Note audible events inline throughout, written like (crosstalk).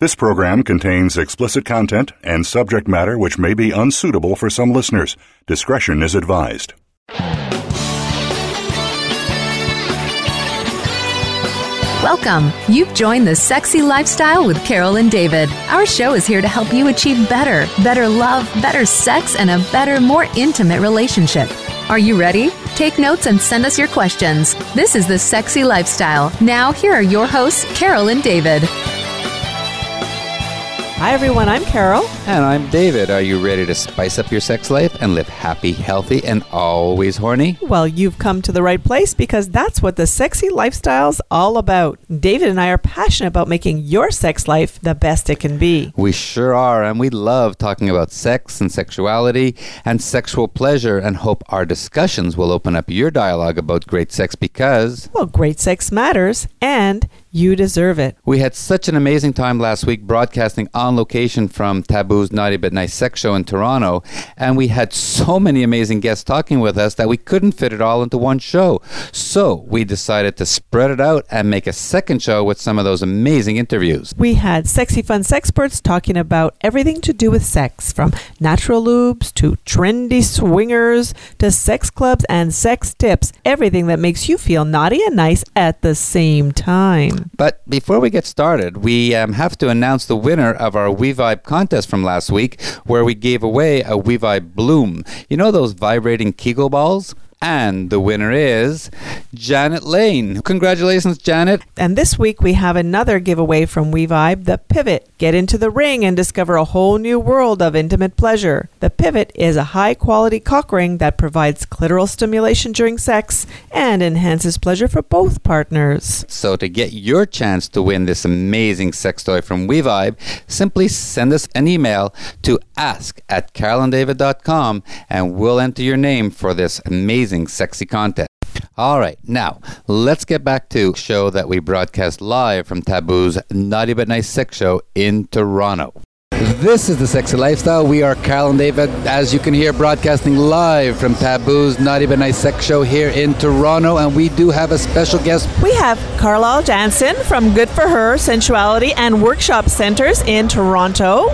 This program contains explicit content and subject matter which may be unsuitable for some listeners. Discretion is advised. Welcome. You've joined the Sexy Lifestyle with Carol and David. Our show is here to help you achieve better, better love, better sex, and a better, more intimate relationship. Are you ready? Take notes and send us your questions. This is the Sexy Lifestyle. Now, here are your hosts, Carol and David. Hi, everyone. I'm Carol. And I'm David. Are you ready to spice up your sex life and live happy, healthy, and always horny? Well, you've come to the right place because that's what the sexy lifestyle's all about. David and I are passionate about making your sex life the best it can be. We sure are, and we love talking about sex and sexuality and sexual pleasure and hope our discussions will open up your dialogue about great sex because. Well, great sex matters and you deserve it. We had such an amazing time last week broadcasting on location from Taboo's Naughty But Nice Sex Show in Toronto, and we had so many amazing guests talking with us that we couldn't fit it all into one show. So we decided to spread it out and make a second show with some of those amazing interviews. We had sexy fun sexperts talking about everything to do with sex, from natural lubes to trendy swingers to sex clubs and sex tips, everything that makes you feel naughty and nice at the same time. But before we get started, we um, have to announce the winner of our WeVibe contest from last week, where we gave away a WeVibe Bloom. You know those vibrating Kegel balls? And the winner is Janet Lane. Congratulations, Janet. And this week we have another giveaway from WeVibe, the Pivot. Get into the ring and discover a whole new world of intimate pleasure. The Pivot is a high quality cock ring that provides clitoral stimulation during sex and enhances pleasure for both partners. So to get your chance to win this amazing sex toy from WeVibe, simply send us an email to ask at carolanddavid.com and we'll enter your name for this amazing sexy content. All right, now let's get back to show that we broadcast live from Taboo's Naughty But Nice Sex Show in Toronto. This is the Sexy Lifestyle. We are Carol and David, as you can hear, broadcasting live from Taboo's Naughty But Nice Sex Show here in Toronto, and we do have a special guest. We have Carlyle Jansen from Good for Her Sensuality and Workshop Centers in Toronto.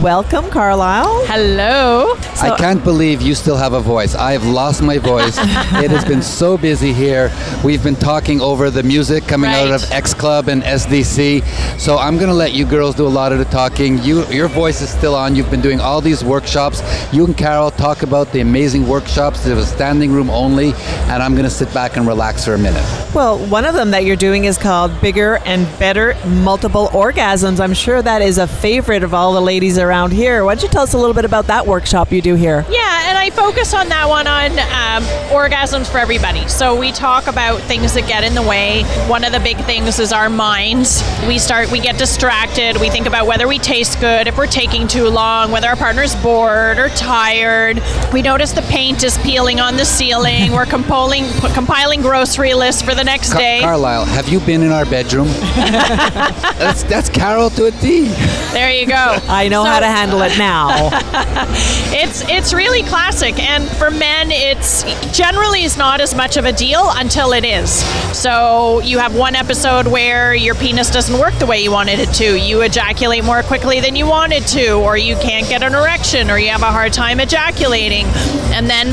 Welcome, Carlyle. Hello. I can't believe you still have a voice. I've lost my voice. (laughs) it has been so busy here. We've been talking over the music coming out of X Club and SDC. So I'm going to let you girls do a lot of the talking. You, your voice is still on. You've been doing all these workshops. You and Carol talk about the amazing workshops. There's a standing room only, and I'm going to sit back and relax for a minute. Well, one of them that you're doing is called Bigger and Better Multiple Orgasms. I'm sure that is a favorite of all the ladies around here. Why don't you tell us a little bit about that workshop you do here? Yeah, and I focus on that one on um, orgasms for everybody. So we talk about things that get in the way. One of the big things is our minds. We start, we get distracted. We think about whether we taste good, if we're taking too long, whether our partner's bored or tired. We notice the paint is peeling on the ceiling. We're compiling, compiling grocery lists for the next Ca- day. Carlyle, have you been in our bedroom? (laughs) that's, that's Carol to a T. There you go. I know how to handle it now. (laughs) It's it's really classic, and for men, it's generally is not as much of a deal until it is. So you have one episode where your penis doesn't work the way you wanted it to. You ejaculate more quickly than you wanted to, or you can't get an erection, or you have a hard time ejaculating, and then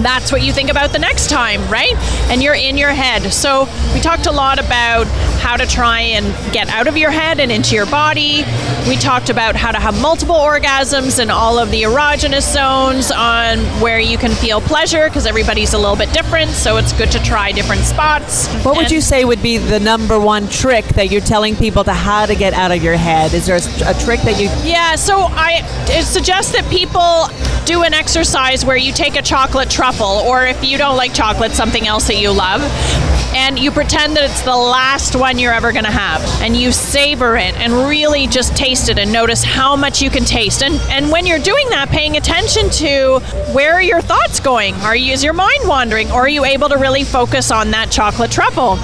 that's what you think about the next time, right? And you're in your head. So we talked a lot about how to try and get out of your head and into your body. We talked about how to have multiple orgasms and all of the erogenous zones on where you can feel pleasure because everybody's a little bit different. So it's good to try different spots. What would you say would be the number one trick that you're telling people to how to get out of your head? Is there a, a trick that you Yeah, so I I suggest that people do an exercise where you take a chocolate truffle, or if you don't like chocolate, something else that you love, and you pretend that it's the last one you're ever going to have, and you savor it and really just taste it and notice how much you can taste. And and when you're doing that, paying attention to where are your thoughts going? Are you is your mind wandering, or are you able to really focus on that chocolate truffle?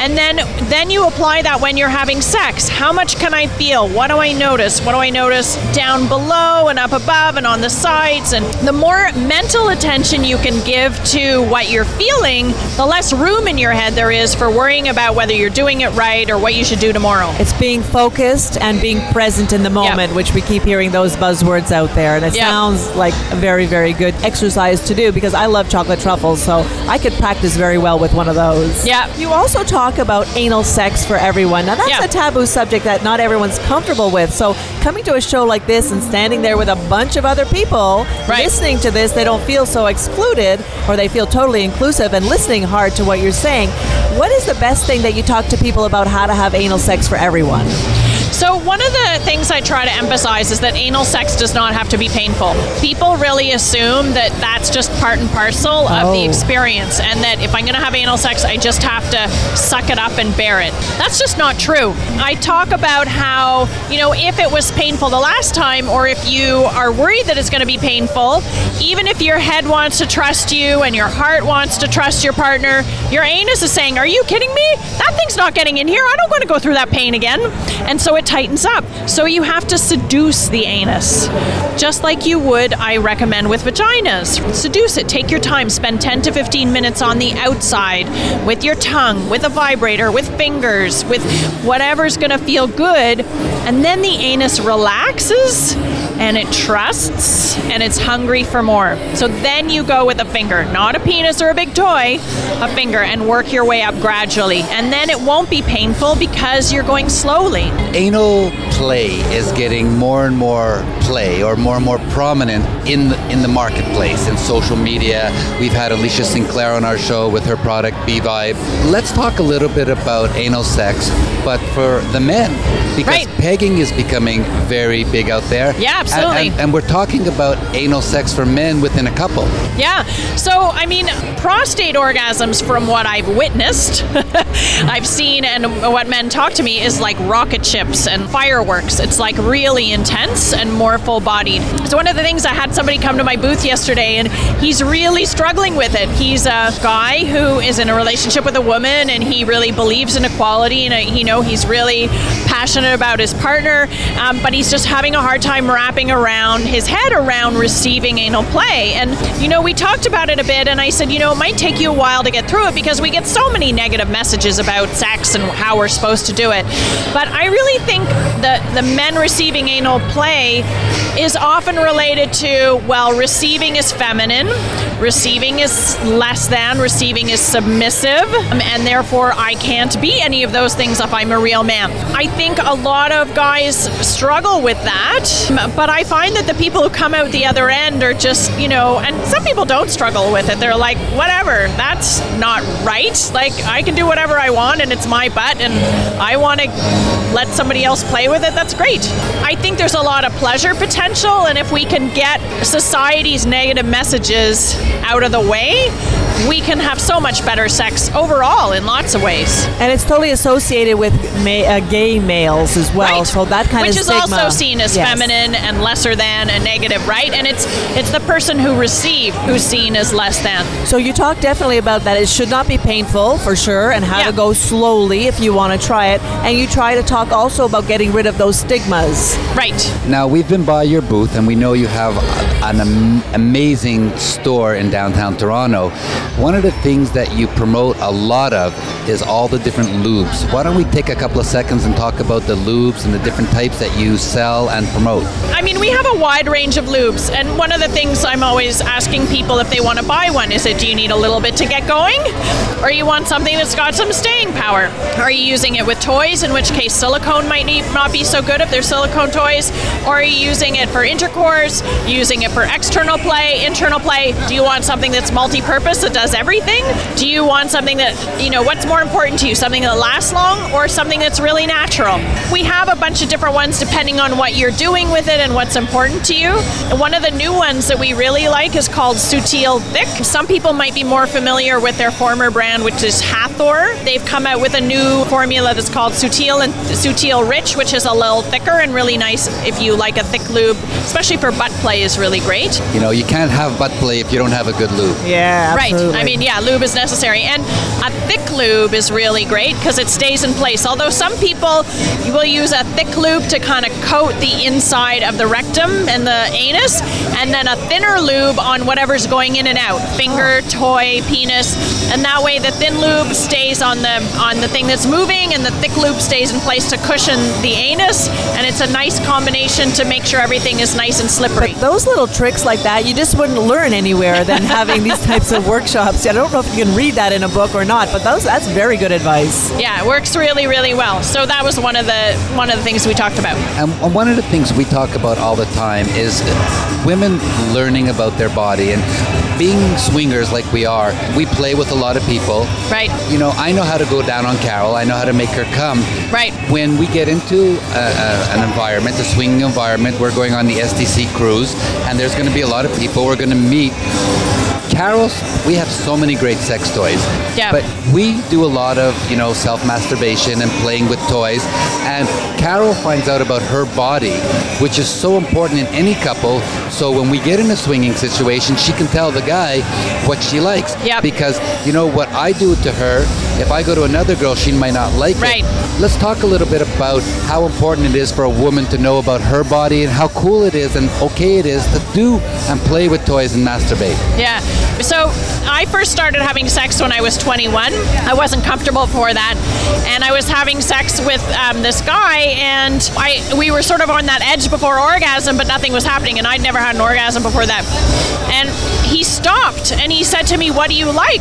And then then you apply that when you're having sex. How much can I feel? What do I notice? What do I notice down below and up above and on the sides? And the more mental attention you can give to what you're feeling, the less room in your head there is for worrying about whether you're doing it right or what you should do tomorrow. It's being focused and being present in the moment, which we keep hearing those buzzwords out there. And it Yeah. sounds like a very, very good exercise to do because I love chocolate truffles, so I could practice very well with one of those. Yeah. You also talk about anal sex for everyone. Now, that's Yeah. a taboo subject that not everyone's comfortable with. So, coming to a show like this and standing there with a bunch of other people Right. listening to this, they don't feel so excluded or they feel totally inclusive and listening hard to what you're saying. What is the best thing that you talk to people about how to have anal sex for everyone? So, one of the things I try to emphasize is that anal sex does not have to be painful. People really assume that that's just part and parcel of the Oh. experience, and that if I'm going to have anal sex, I just have to suck it up and bear it. That's just not true. I talk about how, you know, if it was painful the last time, or if you are worried that it's going to be painful, even if your head wants to trust you and your heart wants to trust your partner, your anus is saying, Are you kidding me? That thing's not getting in here. I don't want to go through that pain again. And so it tightens up. So you have to seduce the anus. Just like you would, I recommend with vaginas. Seduce it. Take your time. Spend 10 to 15 minutes on the outside with your tongue, with a vibrator, with fingers, with whatever's going to feel good. And then the anus relaxes and it trusts and it's hungry for more. So then you go with a finger, not a penis or a big toy, a finger, and work your way up gradually. And then it won't be painful because you're going slowly. Anal play is getting more and more play or more and more prominent in the, in the marketplace in social media. We've had Alicia Sinclair on our show with her product B Vibe. Let's talk a little bit about anal sex, but for the men because Right. pegging is becoming very big out there. Yeah, And- absolutely. And, and we're talking about anal sex for men within a couple. Yeah. So, I mean, prostate orgasms, from what I've witnessed, (laughs) I've seen, and what men talk to me is like rocket ships and fireworks. It's like really intense and more full bodied. So, one of the things I had somebody come to my booth yesterday, and he's really struggling with it. He's a guy who is in a relationship with a woman, and he really believes in equality, and uh, you know, he's really passionate about his partner, um, but he's just having a hard time wrapping around his head around receiving anal play. And, you know, we talked about it a bit, and I said, you know, it might take you a while to get through it because we get so many negative messages about sex and how we're supposed to do it. But I really think that the men receiving anal play is often related to, well, receiving is feminine, receiving is less than, receiving is submissive, um, and therefore I can't be any of those things if I'm a real man. I think a lot of guys struggle with that, but I find that the people who come out the other end are just, you know, and some people don't struggle with it. They're like, whatever, that's not right. Like, I can do whatever I want and it's my butt and I want to let somebody else play with it. That's great. I think there's a lot of pleasure potential, and if we can get society's negative messages out of the way, we can have so much better sex overall in lots of ways. And it's totally associated with ma- uh, gay males as well. Right. So that kind of Which of is stigma. also seen as Yes. feminine and lesser than and negative, right? And it's it's the person who received who's seen as less than. So you talk definitely about that. It should not be painful for sure, and how Yeah. to go slowly if you want to try it. And you try to talk also about getting rid of those stigmas. Right. Now, we've been by your booth and we know you have an am- amazing store in downtown Toronto. One of the things that you promote a lot of is all the different lubes. Why don't we take a couple of seconds and talk about the lubes and the different types that you sell and promote? I mean, we have a wide range of lubes, and one of the things I'm always asking people if they want to buy one is it do you need a little bit to get going? Or you want something that's got some staying power? Are you using it with toys, in which case silicone might need, not be so good if they're silicone toys? Or are you using it for intercourse, using it for external play, internal play? Do you want something that's multi purpose does everything? Do you want something that, you know, what's more important to you? Something that lasts long or something that's really natural? We have a bunch of different ones depending on what you're doing with it and what's important to you. And one of the new ones that we really like is called Sutil Thick. Some people might be more familiar with their former brand, which is Hathor. They've come out with a new formula that's called Sutil and Sutil rich, which is a little thicker and really nice if you like a thick lube, especially for butt play, is really great. You know, you can't have butt play if you don't have a good lube. Yeah, absolutely. Right. I mean, yeah, lube is necessary. And a thick lube is really great because it stays in place. Although some people will use a thick lube to kind of coat the inside of the rectum and the anus, and then a thinner lube on whatever's going in and out finger, toy, penis. And that way the thin lube stays on the on the thing that's moving and the thick lube stays in place to cushion the anus and it's a nice combination to make sure everything is nice and slippery. But those little tricks like that, you just wouldn't learn anywhere than having these types of workshops. I don't know if you can read that in a book or not, but those that's very good advice. Yeah, it works really, really well. So that was one of the one of the things we talked about. And and one of the things we talk about all the time is women learning about their body and being swingers like we are. We play with a lot of people. Right. You know, I know how to go down on Carol. I know how to make her come. Right. When we get into a, a, an environment, a swinging environment, we're going on the SDC cruise, and there's going to be a lot of people we're going to meet. Carol's, we have so many great sex toys. Yeah. But we do a lot of, you know, self masturbation and playing with toys. And Carol finds out about her body, which is so important in any couple. So when we get in a swinging situation, she can tell the guy what she likes. Yep. Because, you know, what I do to her, if I go to another girl, she might not like Right. it. Let's talk a little bit about how important it is for a woman to know about her body and how cool it is and okay it is to do and play with toys and masturbate. Yeah. So I first started having sex when I was 21. I wasn't comfortable before that, and I was having sex with um, this guy, and I we were sort of on that edge before orgasm, but nothing was happening, and I'd never had an orgasm before that. And he stopped, and he said to me, "What do you like?"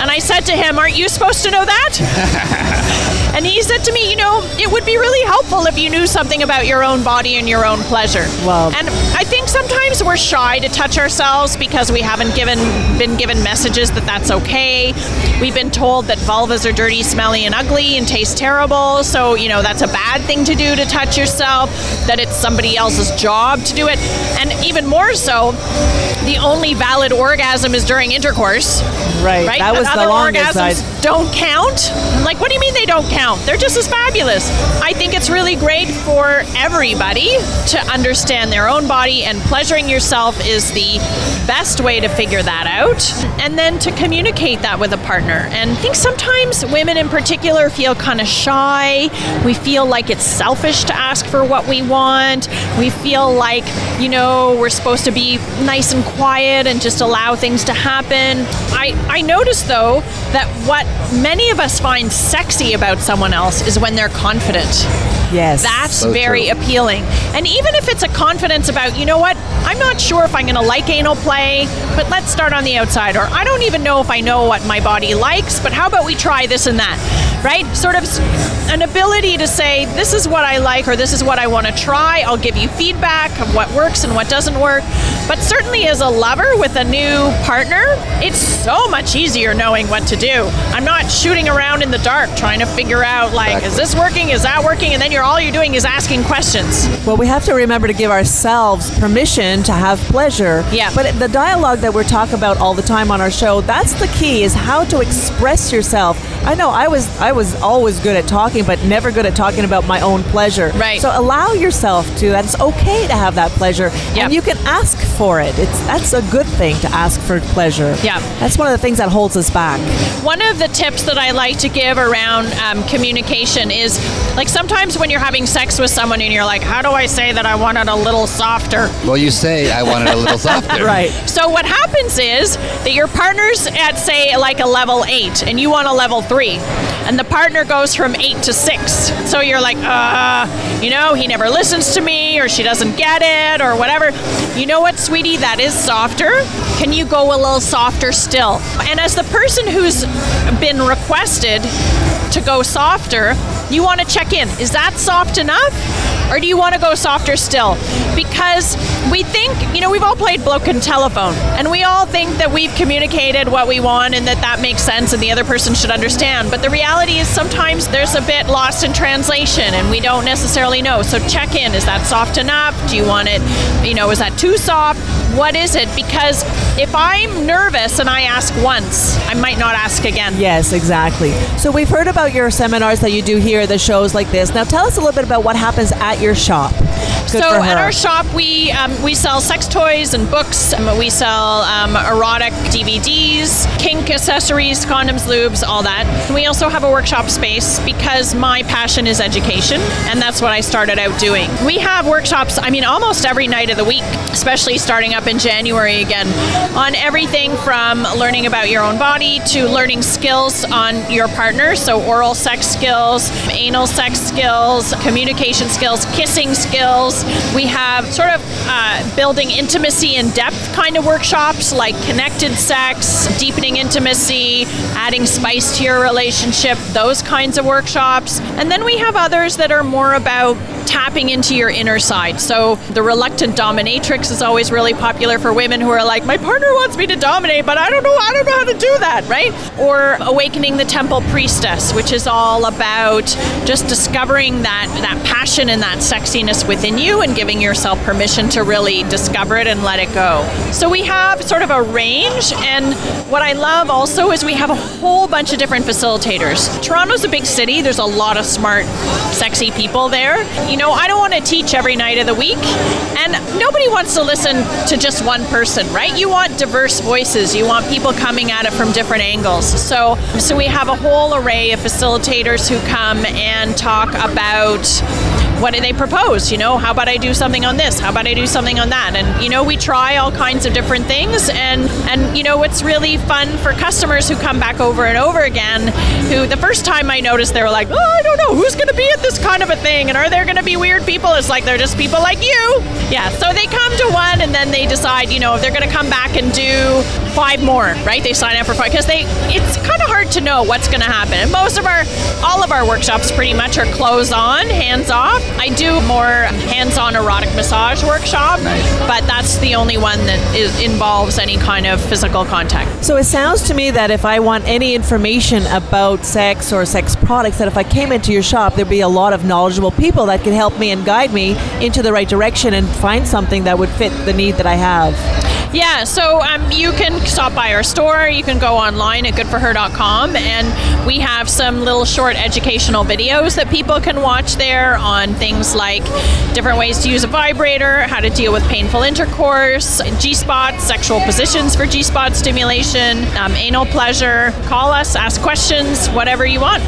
And I said to him, "Aren't you supposed to know that?" (laughs) and he said to me, "You know, it would be really helpful if you knew something about your own body and your own pleasure." Wow. And I think sometimes we're shy to touch ourselves because we haven't given been given messages that that's okay. We've been told that vulvas are dirty, smelly, and ugly and taste terrible. So you know that's a bad thing to do to touch yourself. That it's somebody else's job to do it, and even more so, the only valid orgasm is during intercourse. Right. Right? That was the other longest. Orgasms don't count. Like, what do you mean they don't count? They're just as fabulous. I think it's really great for everybody to understand their own body, and pleasuring yourself is the best way to figure that out. And then to communicate that with a partner. And I think sometimes women in particular feel kind of shy. We feel like it's selfish to ask for what we want. We feel like, you know, we're supposed to be nice and quiet and just allow things to happen. I, I notice though that what many of us find sexy about someone else is when they're confident. Yes. That's So very true. appealing. And even if it's a confidence about, you know what, I'm not sure if I'm going to like anal play, but let's start on the outside. Or I don't even know if I know what my body likes, but how about we try this and that? Right? Sort of an ability to say, this is what I like or this is what I want to try. I'll give you feedback of what works and what doesn't work. But certainly as a lover with a new partner, it's so much easier knowing what to do. I'm not shooting around in the dark trying to figure out, like, is this working? Is that working? And then you're all you're doing is asking questions. Well, we have to remember to give ourselves permission to have pleasure. Yeah. But the dialogue that we're talking about all the time on our show, that's the key is how to express yourself. I know I was I was always good at talking, but never good at talking about my own pleasure. Right. So allow yourself to. That's okay to have that pleasure, Yeah. and you can ask for it. It's that's a good thing to ask for pleasure. Yeah. That's one of the things that holds us back. One of the tips that I like to give around um, communication is like sometimes when you're having sex with someone and you're like, how do I say that I want it a little softer? Well, you say I want it a little softer. (laughs) Right. So what happens is that your partner's at say like a level eight and you want a level three, and the partner goes from eight to six. So you're like, uh, you know, he never listens to me, or she doesn't get it, or whatever. You know what, sweetie, that is softer. Can you go a little softer still? And as the person who's been requested to go softer, you want to check in. Is that soft enough? Or do you want to go softer still? Because we think, you know, we've all played broken telephone and we all think that we've communicated what we want and that that makes sense and the other person should understand. But the reality is sometimes there's a bit lost in translation and we don't necessarily know. So check in. Is that soft enough? Do you want it, you know, is that too soft? What is it? Because if I'm nervous and I ask once, I might not ask again. Yes, exactly. So we've heard about your seminars that you do here, the shows like this. Now tell us a little bit about what happens at your shop. Good so at our shop, we um, we sell sex toys and books. Um, we sell um, erotic DVDs, kink accessories, condoms, lubes, all that. We also have a workshop space because my passion is education, and that's what I started out doing. We have workshops. I mean, almost every night of the week, especially starting up in January again, on everything from learning about your own body to learning skills on your partner. So oral sex skills, anal sex skills, communication skills, kissing skills. We have sort of uh, building intimacy in depth kind of workshops like connected sex, deepening intimacy, adding spice to your relationship, those kinds of workshops. And then we have others that are more about tapping into your inner side. So the reluctant dominatrix is always really popular for women who are like, my partner wants me to dominate, but I don't know, I don't know how to do that, right? Or awakening the temple priestess, which is all about just discovering that that passion and that sexiness within you and giving yourself permission to really discover it and let it go. So we have sort of a range and what I love also is we have a whole bunch of different facilitators. Toronto's a big city, there's a lot of smart, sexy people there. You know, I don't want to teach every night of the week, and nobody wants to listen to just one person, right? You want diverse voices. You want people coming at it from different angles. So, so we have a whole array of facilitators who come and talk about what do they propose? You know, how about I do something on this? How about I do something on that? And you know, we try all kinds of different things, and and you know, it's really fun for customers who come back over and over again. Who the first time I noticed they were like, oh, I don't know who's going to be at this kind of a thing, and are there going to be weird people? It's like they're just people like you. Yeah. So they come to one, and then they decide, you know, if they're going to come back and do five more, right? They sign up for five because they. It's kind of hard to know what's going to happen. And most of our, all of our workshops pretty much are clothes on, hands off. I do more hands-on erotic massage workshop, but that's the only one that is, involves any kind of physical contact. So it sounds to me that if I want any information about sex or sex products, that if I came into your shop, there'd be a lot of knowledgeable people that could help me and guide me into the right direction and find something that would fit the need that I have. Yeah, so um, you can stop by our store. You can go online at goodforher.com, and we have some little short educational videos that people can watch there on things like different ways to use a vibrator, how to deal with painful intercourse, G spots, sexual positions for G spot stimulation, um, anal pleasure. Call us, ask questions, whatever you want.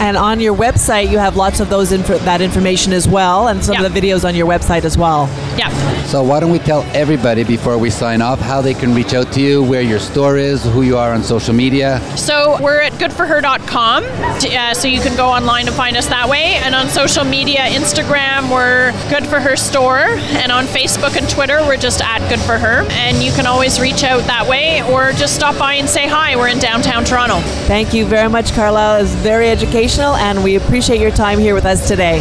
And on your website, you have lots of those info- that information as well, and some Yeah. of the videos on your website as well. Yeah. So why don't we tell everybody before we sign off how they can reach out to you, where your store is, who you are on social media? So we're at goodforher.com, uh, so you can go online and find us that way. And on social media, Instagram, we're Good For Her Store, and on Facebook and Twitter, we're just at Good For Her. And you can always reach out that way, or just stop by and say hi. We're in downtown Toronto. Thank you very much, Carlyle. It was very educational, and we appreciate your time here with us today.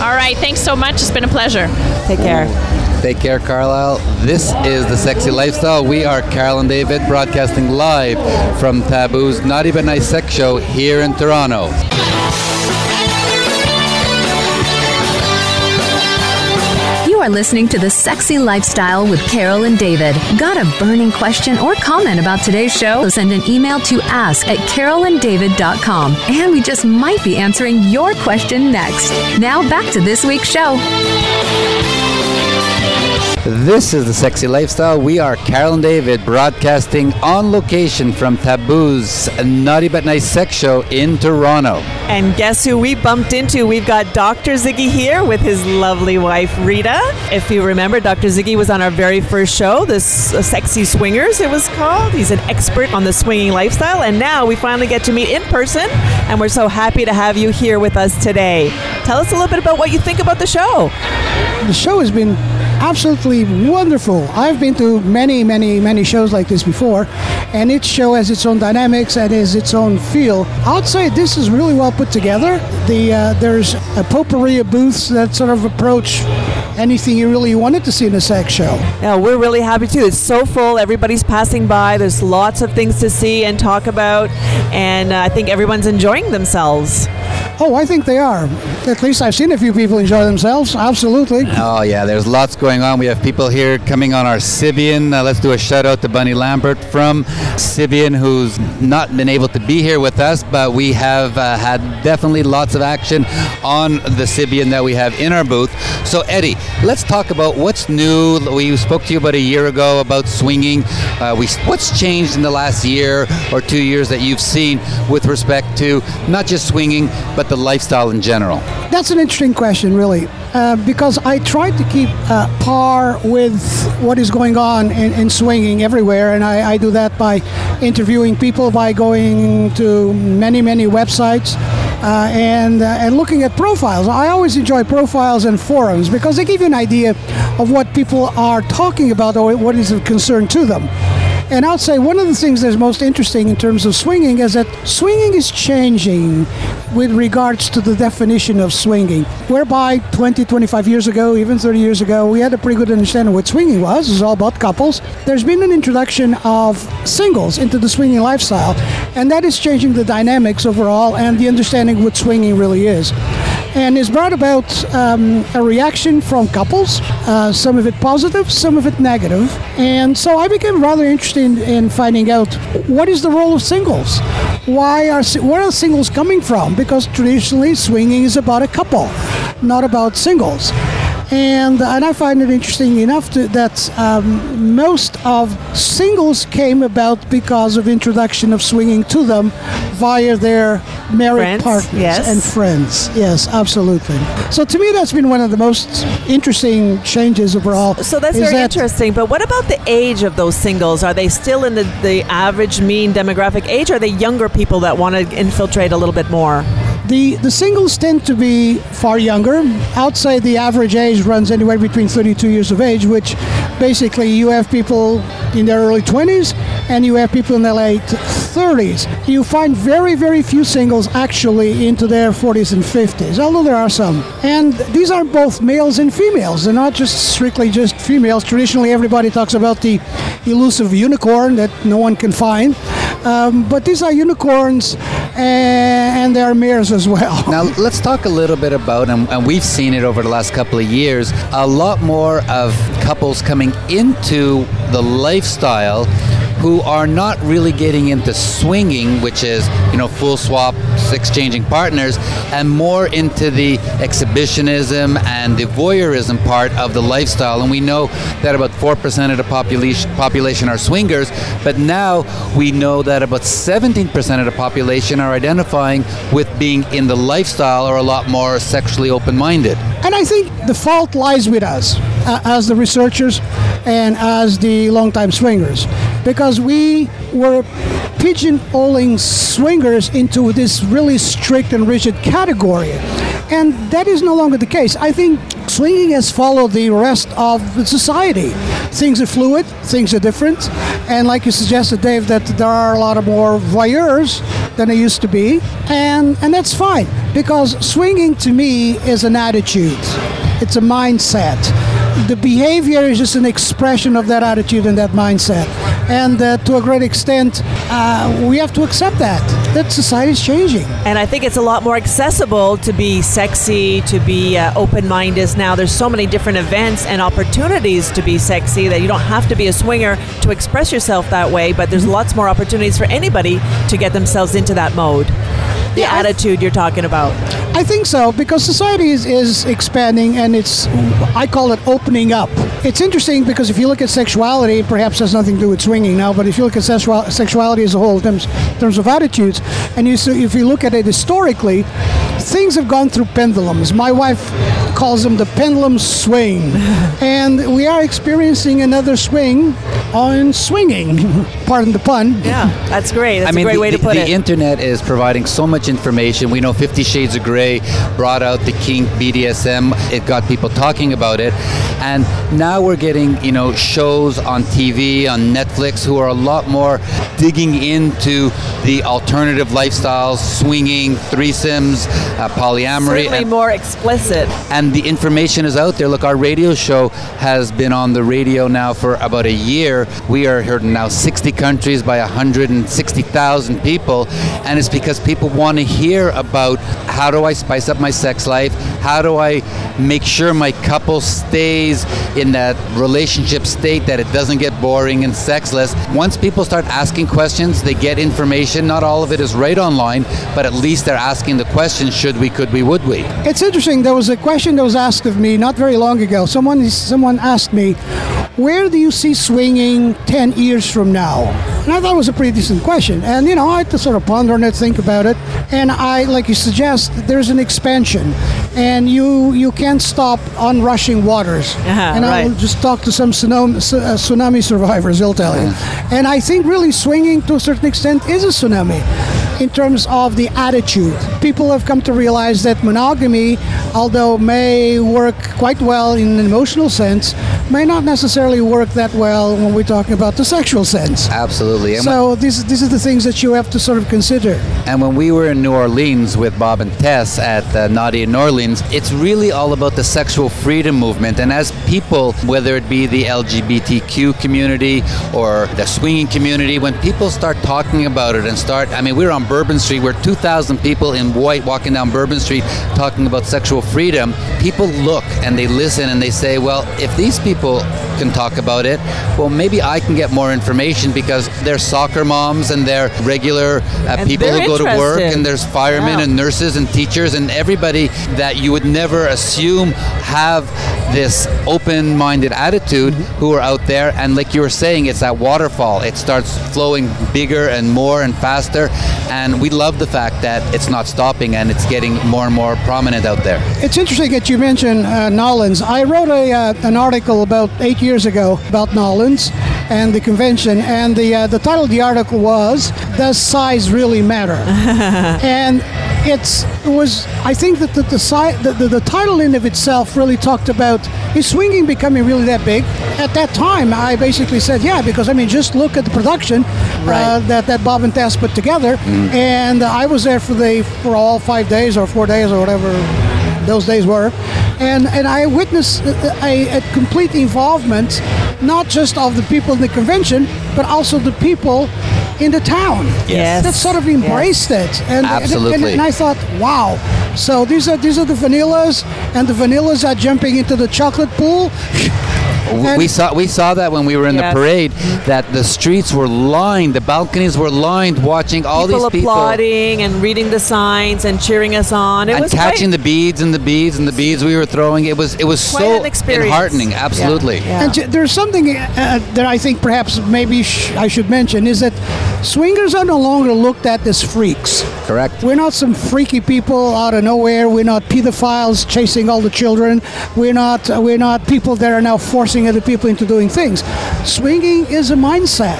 All right, thanks so much. It's been a pleasure. Take care. Take care, Carlyle. This is The Sexy Lifestyle. We are Carol and David broadcasting live from Taboo's Naughty But Nice Sex Show here in Toronto. Are listening to The Sexy Lifestyle with Carol and David. Got a burning question or comment about today's show? Send an email to ask at carolanddavid.com and we just might be answering your question next. Now back to this week's show. This is The Sexy Lifestyle. We are Carol and David broadcasting on location from Taboo's Naughty But Nice Sex Show in Toronto. And guess who we bumped into? We've got Dr. Ziggy here with his lovely wife, Rita. If you remember, Dr. Ziggy was on our very first show, this uh, Sexy Swingers, it was called. He's an expert on the swinging lifestyle. And now we finally get to meet in person. And we're so happy to have you here with us today. Tell us a little bit about what you think about the show. the show has been absolutely wonderful. I've been to many, many, many shows like this before, and each show has its own dynamics and has its own feel. I would say this is really well put together. The uh, there's a potpourri of booths that sort of approach anything you really wanted to see in a sex show. Yeah, we're really happy too. It's so full. Everybody's passing by. There's lots of things to see and talk about, and uh, I think everyone's enjoying themselves. Oh, I think they are. At least I've seen a few people enjoy themselves. Absolutely. Oh yeah, there's lots going on. We have people here coming on our Sybian. Uh, let's do a shout out to Bunny Lambert from Sybian, who's not been able to be here with us, but we have uh, had definitely lots of action on the Sybian that we have in our booth. So Eddie, let's talk about what's new. We spoke to you about a year ago about swinging. Uh, we what's changed in the last year or two years that you've seen with respect to not just swinging but the lifestyle in general? That's an interesting question, really, uh, because I tried to keep uh, par with what is going on in, in swinging everywhere, and I, I, do that by interviewing people, by going to many, many websites. Uh, and uh, and looking at profiles, I always enjoy profiles and forums because they give you an idea of what people are talking about or what is of concern to them. And I'll say one of the things that's most interesting in terms of swinging is that swinging is changing with regards to the definition of swinging. Whereby 20, 25 years ago, even 30 years ago, we had a pretty good understanding of what swinging was. It was all about couples. There's been an introduction of singles into the swinging lifestyle, and that is changing the dynamics overall and the understanding of what swinging really is and it's brought about um, a reaction from couples, uh, some of it positive, some of it negative. And so I became rather interested in finding out what is the role of singles? Why are where are singles coming from? Because traditionally swinging is about a couple, not about singles and and I find it interesting enough to, that um, most of singles came about because of introduction of swinging to them via their married friends, partners yes. and friends. Yes, absolutely. So to me, that's been one of the most interesting changes overall. So that's very that interesting. But what about the age of those singles? Are they still in the, the average mean demographic age? Or are they younger people that want to infiltrate a little bit more? The, the singles tend to be far younger. Outside the average age runs anywhere between 32 years of age, which basically you have people in their early 20s and you have people in their late 30s. You find very, very few singles actually into their 40s and 50s, although there are some. And these are both males and females. They're not just strictly just females. Traditionally, everybody talks about the elusive unicorn that no one can find. Um, but these are unicorns and there are mares as well. (laughs) Now, let's talk a little bit about, and, and we've seen it over the last couple of years, a lot more of couples coming into the lifestyle who are not really getting into swinging, which is, you know, full swap, exchanging partners, and more into the exhibitionism and the voyeurism part of the lifestyle. And we know that about 4% of the population, population are swingers, but now we know that about 17% of the population are identifying with being in the lifestyle or a lot more sexually open minded. And I think the fault lies with us as the researchers and as the longtime swingers because we were pigeonholing swingers into this really strict and rigid category. And that is no longer the case. I think swinging has followed the rest of society. Things are fluid, things are different, and like you suggested, Dave, that there are a lot of more voyeurs than there used to be, and and that's fine because swinging to me is an attitude, it's a mindset the behavior is just an expression of that attitude and that mindset. And uh, to a great extent, uh, we have to accept that. That society is changing. And I think it's a lot more accessible to be sexy, to be uh, open minded now. There's so many different events and opportunities to be sexy that you don't have to be a swinger to express yourself that way, but there's lots more opportunities for anybody to get themselves into that mode the yeah, attitude you're talking about. I think so because society is, is expanding and it's I call it opening up. It's interesting because if you look at sexuality, perhaps has nothing to do with swinging now, but if you look at sexuality as a whole in terms, in terms of attitudes, and you if you look at it historically, things have gone through pendulums. My wife calls them the pendulum swing, (laughs) and we are experiencing another swing on swinging. (laughs) Pardon the pun. Yeah, that's great. That's I mean, a great the, way to the- put the it. The internet is providing so much information. We know Fifty Shades of Grey brought out the kink BDSM. It got people talking about it, and now we're getting you know shows on TV on Netflix who are a lot more digging into the alternative lifestyles, swinging, threesomes, uh, polyamory, Certainly and, more explicit. and the information is out there. Look, our radio show has been on the radio now for about a year. We are heard in now 60 countries by 160,000 people, and it's because people want to hear about how do I spice up my sex life? How do I make sure my couple stays in that relationship state that it doesn't get boring and sexless? Once people start asking questions, they get information. Not all of it is right online, but at least they're asking the question: Should we? Could we? Would we? It's interesting. There was a question that was asked of me not very long ago. Someone someone asked me, "Where do you see swinging ten years from now?" And I thought it was a pretty decent question. And you know, I had to sort of ponder on it, think about it. And I, like you suggest, there's an expansion, and you you can't stop on rushing waters. Uh-huh, and I'll just talk to some tsunami, uh, tsunami survivors. They'll tell you. And I think really swinging to a certain extent is a tsunami in terms of the attitude. People have come to realize that monogamy, although may work quite well in an emotional sense, may not necessarily work that well when we're talking about the sexual sense. Absolutely. And So these these are the things that you have to sort of consider. And when we were in New Orleans with Bob and Tess at uh, Naughty in New Orleans, it's really all about the sexual freedom movement. And as people, whether it be the LGBTQ community or the swinging community, when people start talking about it and start, I mean, we were on Bourbon Street, we're 2,000 people in white walking down Bourbon Street talking about sexual freedom. People look and they listen and they say, well, if these people can talk about it, well, maybe I can get more information because they're soccer moms and they're regular uh, And people they're who go to work and there's firemen Yeah. and nurses and teachers and everybody that you would never assume have this open-minded attitude Mm-hmm. who are out there and like you were saying it's that waterfall it starts flowing bigger and more and faster and we love the fact that it's not stopping and it's getting more and more prominent out there It's interesting that you mentioned uh, Nolans. I wrote a, uh, an article about eight years ago about Nolans and the convention, and the uh, the title of the article was "Does Size Really Matter?" (laughs) and it's it was I think that the the, the the the title in of itself really talked about is swinging becoming really that big. At that time, I basically said, yeah, because I mean, just look at the production uh, that that Bob and Tess put together, and I was there for the for all five days or four days or whatever those days were, and and I witnessed uh, uh, a, a complete involvement, not just of the people in the convention, but also the people in the town. Yes. that sort of embraced it, and, and- Absolutely. and, I thought, wow. So these are these are the vanillas, and the vanillas are jumping into the chocolate pool. (laughs) we saw we saw that when we were in Yes. the parade that the streets were lined the balconies were lined watching all people these people applauding and reading the signs and cheering us on. It and was catching great. the beads and the beads and the beads we were throwing it was it was so an experience. enheartening absolutely Yeah. And j- there's something uh, that I think perhaps maybe sh- I should mention is that swingers are no longer looked at as freaks. correct We're not some freaky people out of nowhere. We're not pedophiles chasing all the children. We're not. uh, We're not people that are now forcing other people into doing things. Swinging is a mindset,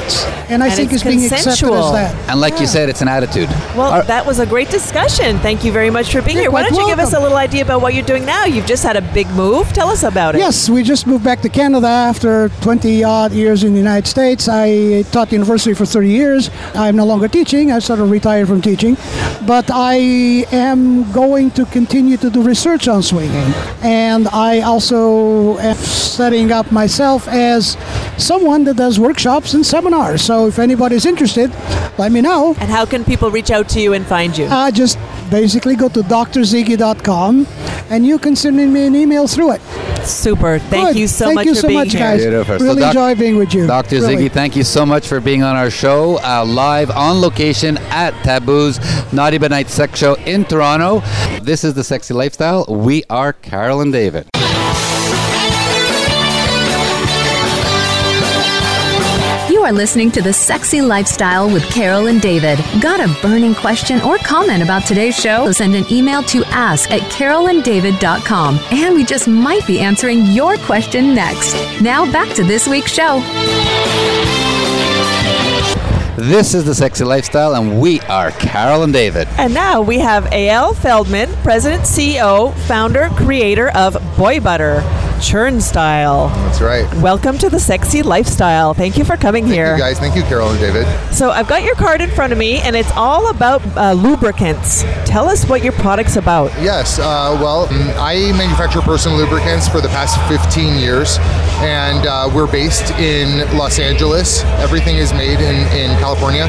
and I And think it's it's being accepted as that. and like you said it's an attitude Well, Our- that was a great discussion. Thank you very much for being here. Why don't you give us a little idea about what you're doing now? You've just had a big move. Tell us about it. Yes, we just moved back to Canada after 20 odd years in the United States. I taught university for 30 years. I'm no longer teaching. I sort of retired from teaching. But I am going to continue to do research on swinging. And I also am setting up myself as someone that does workshops and seminars. So if anybody's interested, let me know. And how can people reach out to you and find you? Uh, just basically go to drziggy.com and you can send me an email through it. Super. Thank Good. you so Thank much you for so being much, here. guys. Beautiful. So Really doc- enjoy being with you. Dr. Really. Ziggy, thank you so much for being on our show, uh, live on location at Taboo's Naughty But Nice Sex Show in Toronto. This is The Sexy Lifestyle. We are Carol and David. Are listening to The Sexy Lifestyle with Carol and David. Got a burning question or comment about today's show? Send an email to ask at carolanddavid.com and we just might be answering your question next. Now back to this week's show. This is the Sexy Lifestyle, and we are Carol and David. And now we have A.L. Feldman, President, CEO, founder, creator of Boy Butter, Churn Style. That's right. Welcome to the Sexy Lifestyle. Thank you for coming Thank here. you guys. Thank you, Carol and David. So I've got your card in front of me, and it's all about uh, lubricants. Tell us what your product's about. Yes. Uh, well, mm, I manufacture personal lubricants for the past 15 years, and uh, we're based in Los Angeles. Everything is made in, in California,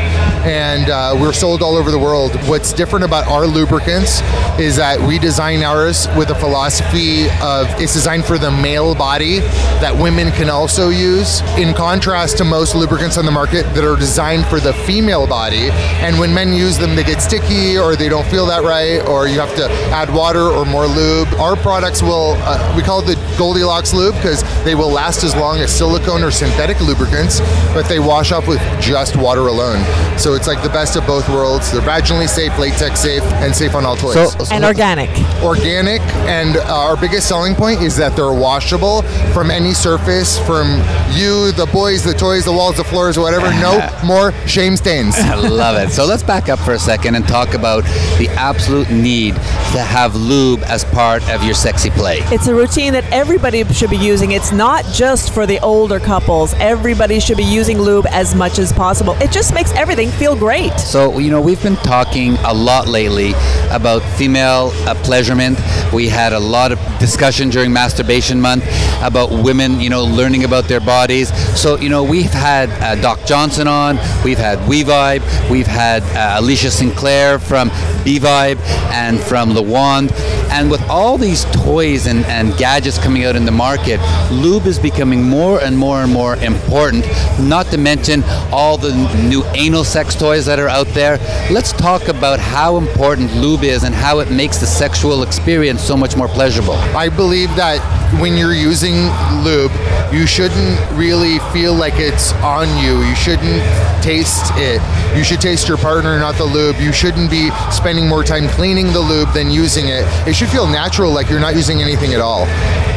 and uh, we're sold all over the world. What's different about our lubricants is that we design ours with a philosophy of it's designed for the male body that women can also use, in contrast to most lubricants on the market that are designed for the female body. And when men use them, they get sticky or they don't feel that right, or you have to add water or more lube. Our products will, uh, we call it the Goldilocks lube because they will last as long as silicone or synthetic lubricants, but they wash off with just water alone. So it's like the best of both worlds. They're vaginally safe, latex safe, and safe on all toys. So, so And organic. organic, and uh, our biggest selling point is that they're washable from any surface, from you, the boys, the toys, the walls, the floors, whatever. No (laughs) more shame stains. (laughs) I love it. So let's back up for a second and talk about the absolute need to have lube as part of your sexy play. It's a routine that everybody should be using. It's not just for the older couples. Everybody should be using lube as much as possible. It just makes everything feel great. So, you know, we've been talking a lot lately about female uh, pleasurement. We had a lot of discussion during Masturbation Month about women, you know, learning about their bodies. So, you know, we've had uh, Doc Johnson on, we've had We WeVibe, we've had uh, Alicia Sinclair from B-Vibe and from Le Wand. And with all these toys and, and gadgets coming out in the market, lube is becoming more and more and more important, not to mention all the new anal sex toys that are out there. Let's talk about how important lube is and how it makes the sexual experience so much more pleasurable. I believe that when you're using lube, you shouldn't really feel like it's on you. You shouldn't taste it. You should taste your partner, not the lube. You shouldn't be spending more time cleaning the lube than using it. It should feel natural, like you're not using anything at all.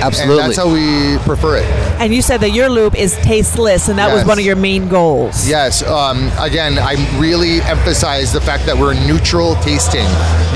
Absolutely. And that's how we prefer it. And you said that your lube is tasteless, and that was one of your main goals. Yes. Um, again, I really emphasize the fact that we're neutral tasting.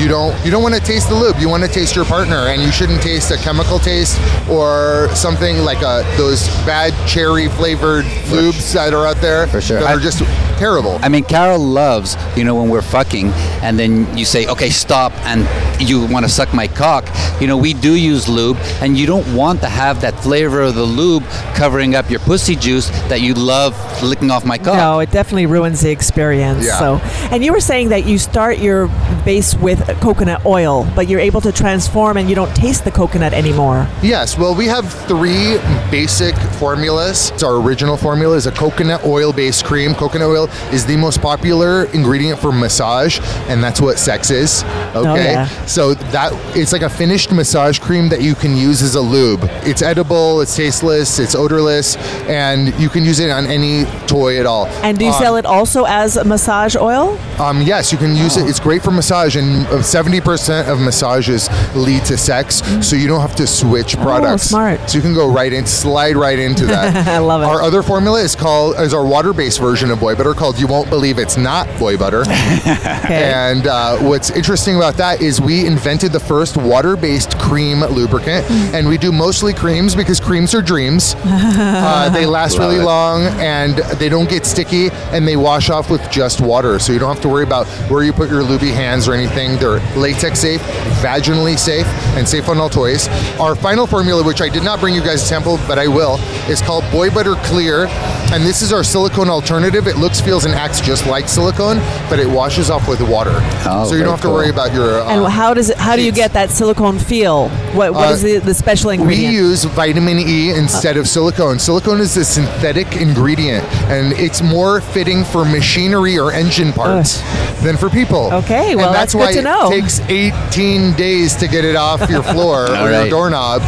You don't you don't want to taste the lube. You want to taste your partner, and you shouldn't taste a chemical taste or something like a, those bad cherry flavored lubes that are out there For sure. that I- are just terrible. I mean, Carol loves, you know, when we're fucking and then you say, okay, stop, and you want to suck my cock. You know, we do use lube, and you don't want to have that flavor of the lube covering up your pussy juice that you love licking off my cock. No, it definitely ruins the experience. Yeah. So, and you were saying that you start your base with coconut oil, but you're able to transform and you don't taste the coconut anymore. Yes, well, we have three basic formulas. It's our original formula is a coconut oil based cream. Coconut oil is the most popular ingredient for massage, and that's what sex is. Okay, yeah. so that it's like a finished massage cream that you can use as a lube. It's edible, it's tasteless, it's odorless, and you can use it on any toy at all. And do you Um, sell it also as a massage oil? um, yes, you can use it. It's great for massage, and uh, seventy percent of massages lead to sex, so you don't have to switch products. Oh, smart. So you can go right in, slide right into (laughs) that. I love it. Our other formula is called is our water-based version of boy butter called "You Won't Believe It's Not Boy Butter." (laughs) Okay. And uh, what's interesting about that is we invented the first water-based cream lubricant, and we do mostly creams because creams are dreams. (laughs) uh, they last Love really it. long, and they don't get sticky, and they wash off with just water, so you don't have to worry about where you put your lubey hands or anything. They're latex safe, vaginally safe, and safe on all toys. Our final formula, which I did not bring you guys a sample, but I will, is called Boy Butter Clear, and this is our silicone alternative. It looks, feels, and acts just like silicone, but it washes off with water, Oh, so you don't have to cool. worry about your. Uh, and how does it? How do you get that silicone feel? What What Uh, is the, the special ingredient? We use vitamin E instead of silicone. Silicone is a synthetic ingredient, and it's more fitting for machinery or engine parts. animals than for people. Okay, And well, that's, that's good why to know. it takes 18 days to get it off your (laughs) floor or your right. doorknob.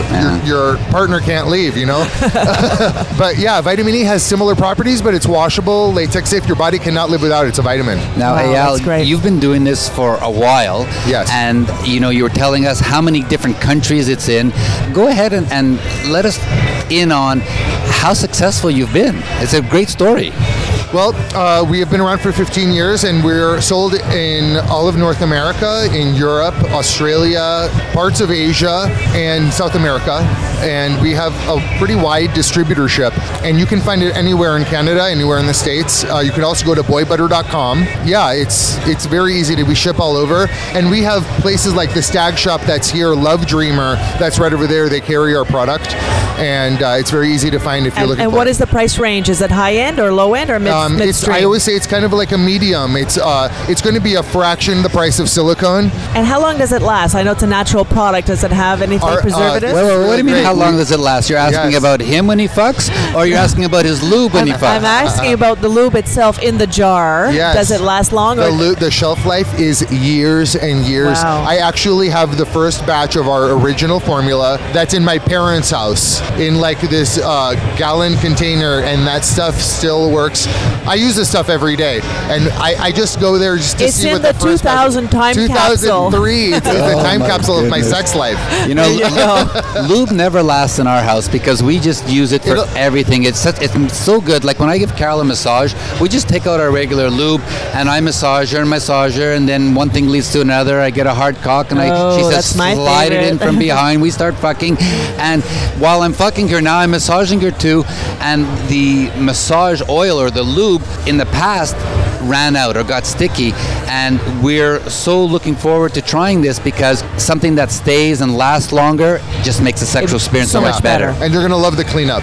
Your, your partner can't leave, you know? (laughs) but yeah, vitamin E has similar properties, but it's washable, latex safe. Your body cannot live without it. It's a vitamin. Now, Wow, that's you've been doing this for a while. Yes. And, you know, you were telling us how many different countries it's in. Go ahead and, and let us in on how successful you've been. It's a great story. Well, uh, we have been around for 15 years, and we're sold in all of North America, in Europe, Australia, parts of Asia, and South America. And we have a pretty wide distributorship, and you can find it anywhere in Canada, anywhere in the states. Uh, you can also go to boybutter.com. Yeah, it's it's very easy to. We ship all over, and we have places like the Stag Shop that's here, Love Dreamer that's right over there. They carry our product, and uh, it's very easy to find if you're And, looking. and for what it. is the price range? Is it high end or low end or mid, Um, it's. I always say it's kind of like a medium. It's uh, it's going to be a fraction the price of silicone. and how long does it last? I know it's a natural product. Does it have anything Our, uh, preservative? well, Wait, wait, what do you mean? Great. How long does it last? You're asking Yes. about him when he fucks, or you're asking about his lube when I'm, he fucks? I'm asking about the lube itself in the jar. Yes. Does it last long? The, or lu- the shelf life is years and years. Wow. I actually have the first batch of our original formula that's in my parents' house in like this uh, gallon container, and that stuff still works. I use this stuff every day, and I, I just go there just to It's see what the the, first batch- 2000 time capsule. 2003. It's, it's the (laughs) Oh, time my capsule of my sex life. You know, (laughs) lube never lasts in our house because we just use it for It'll- everything. It's such, it's so good. Like when I give Carol a massage, we just take out our regular lube and I massage her and massage her, and then one thing leads to another. I get a hard cock and I she Oh, says slide it in from (laughs) behind. We start fucking, and while I'm fucking her now, I'm massaging her too, and the massage oil or the lube in the past ran out or got sticky and we're so looking forward to trying this because something that stays and lasts longer just makes the sexual It's experience so so much much better. better. And you're gonna love the cleanup.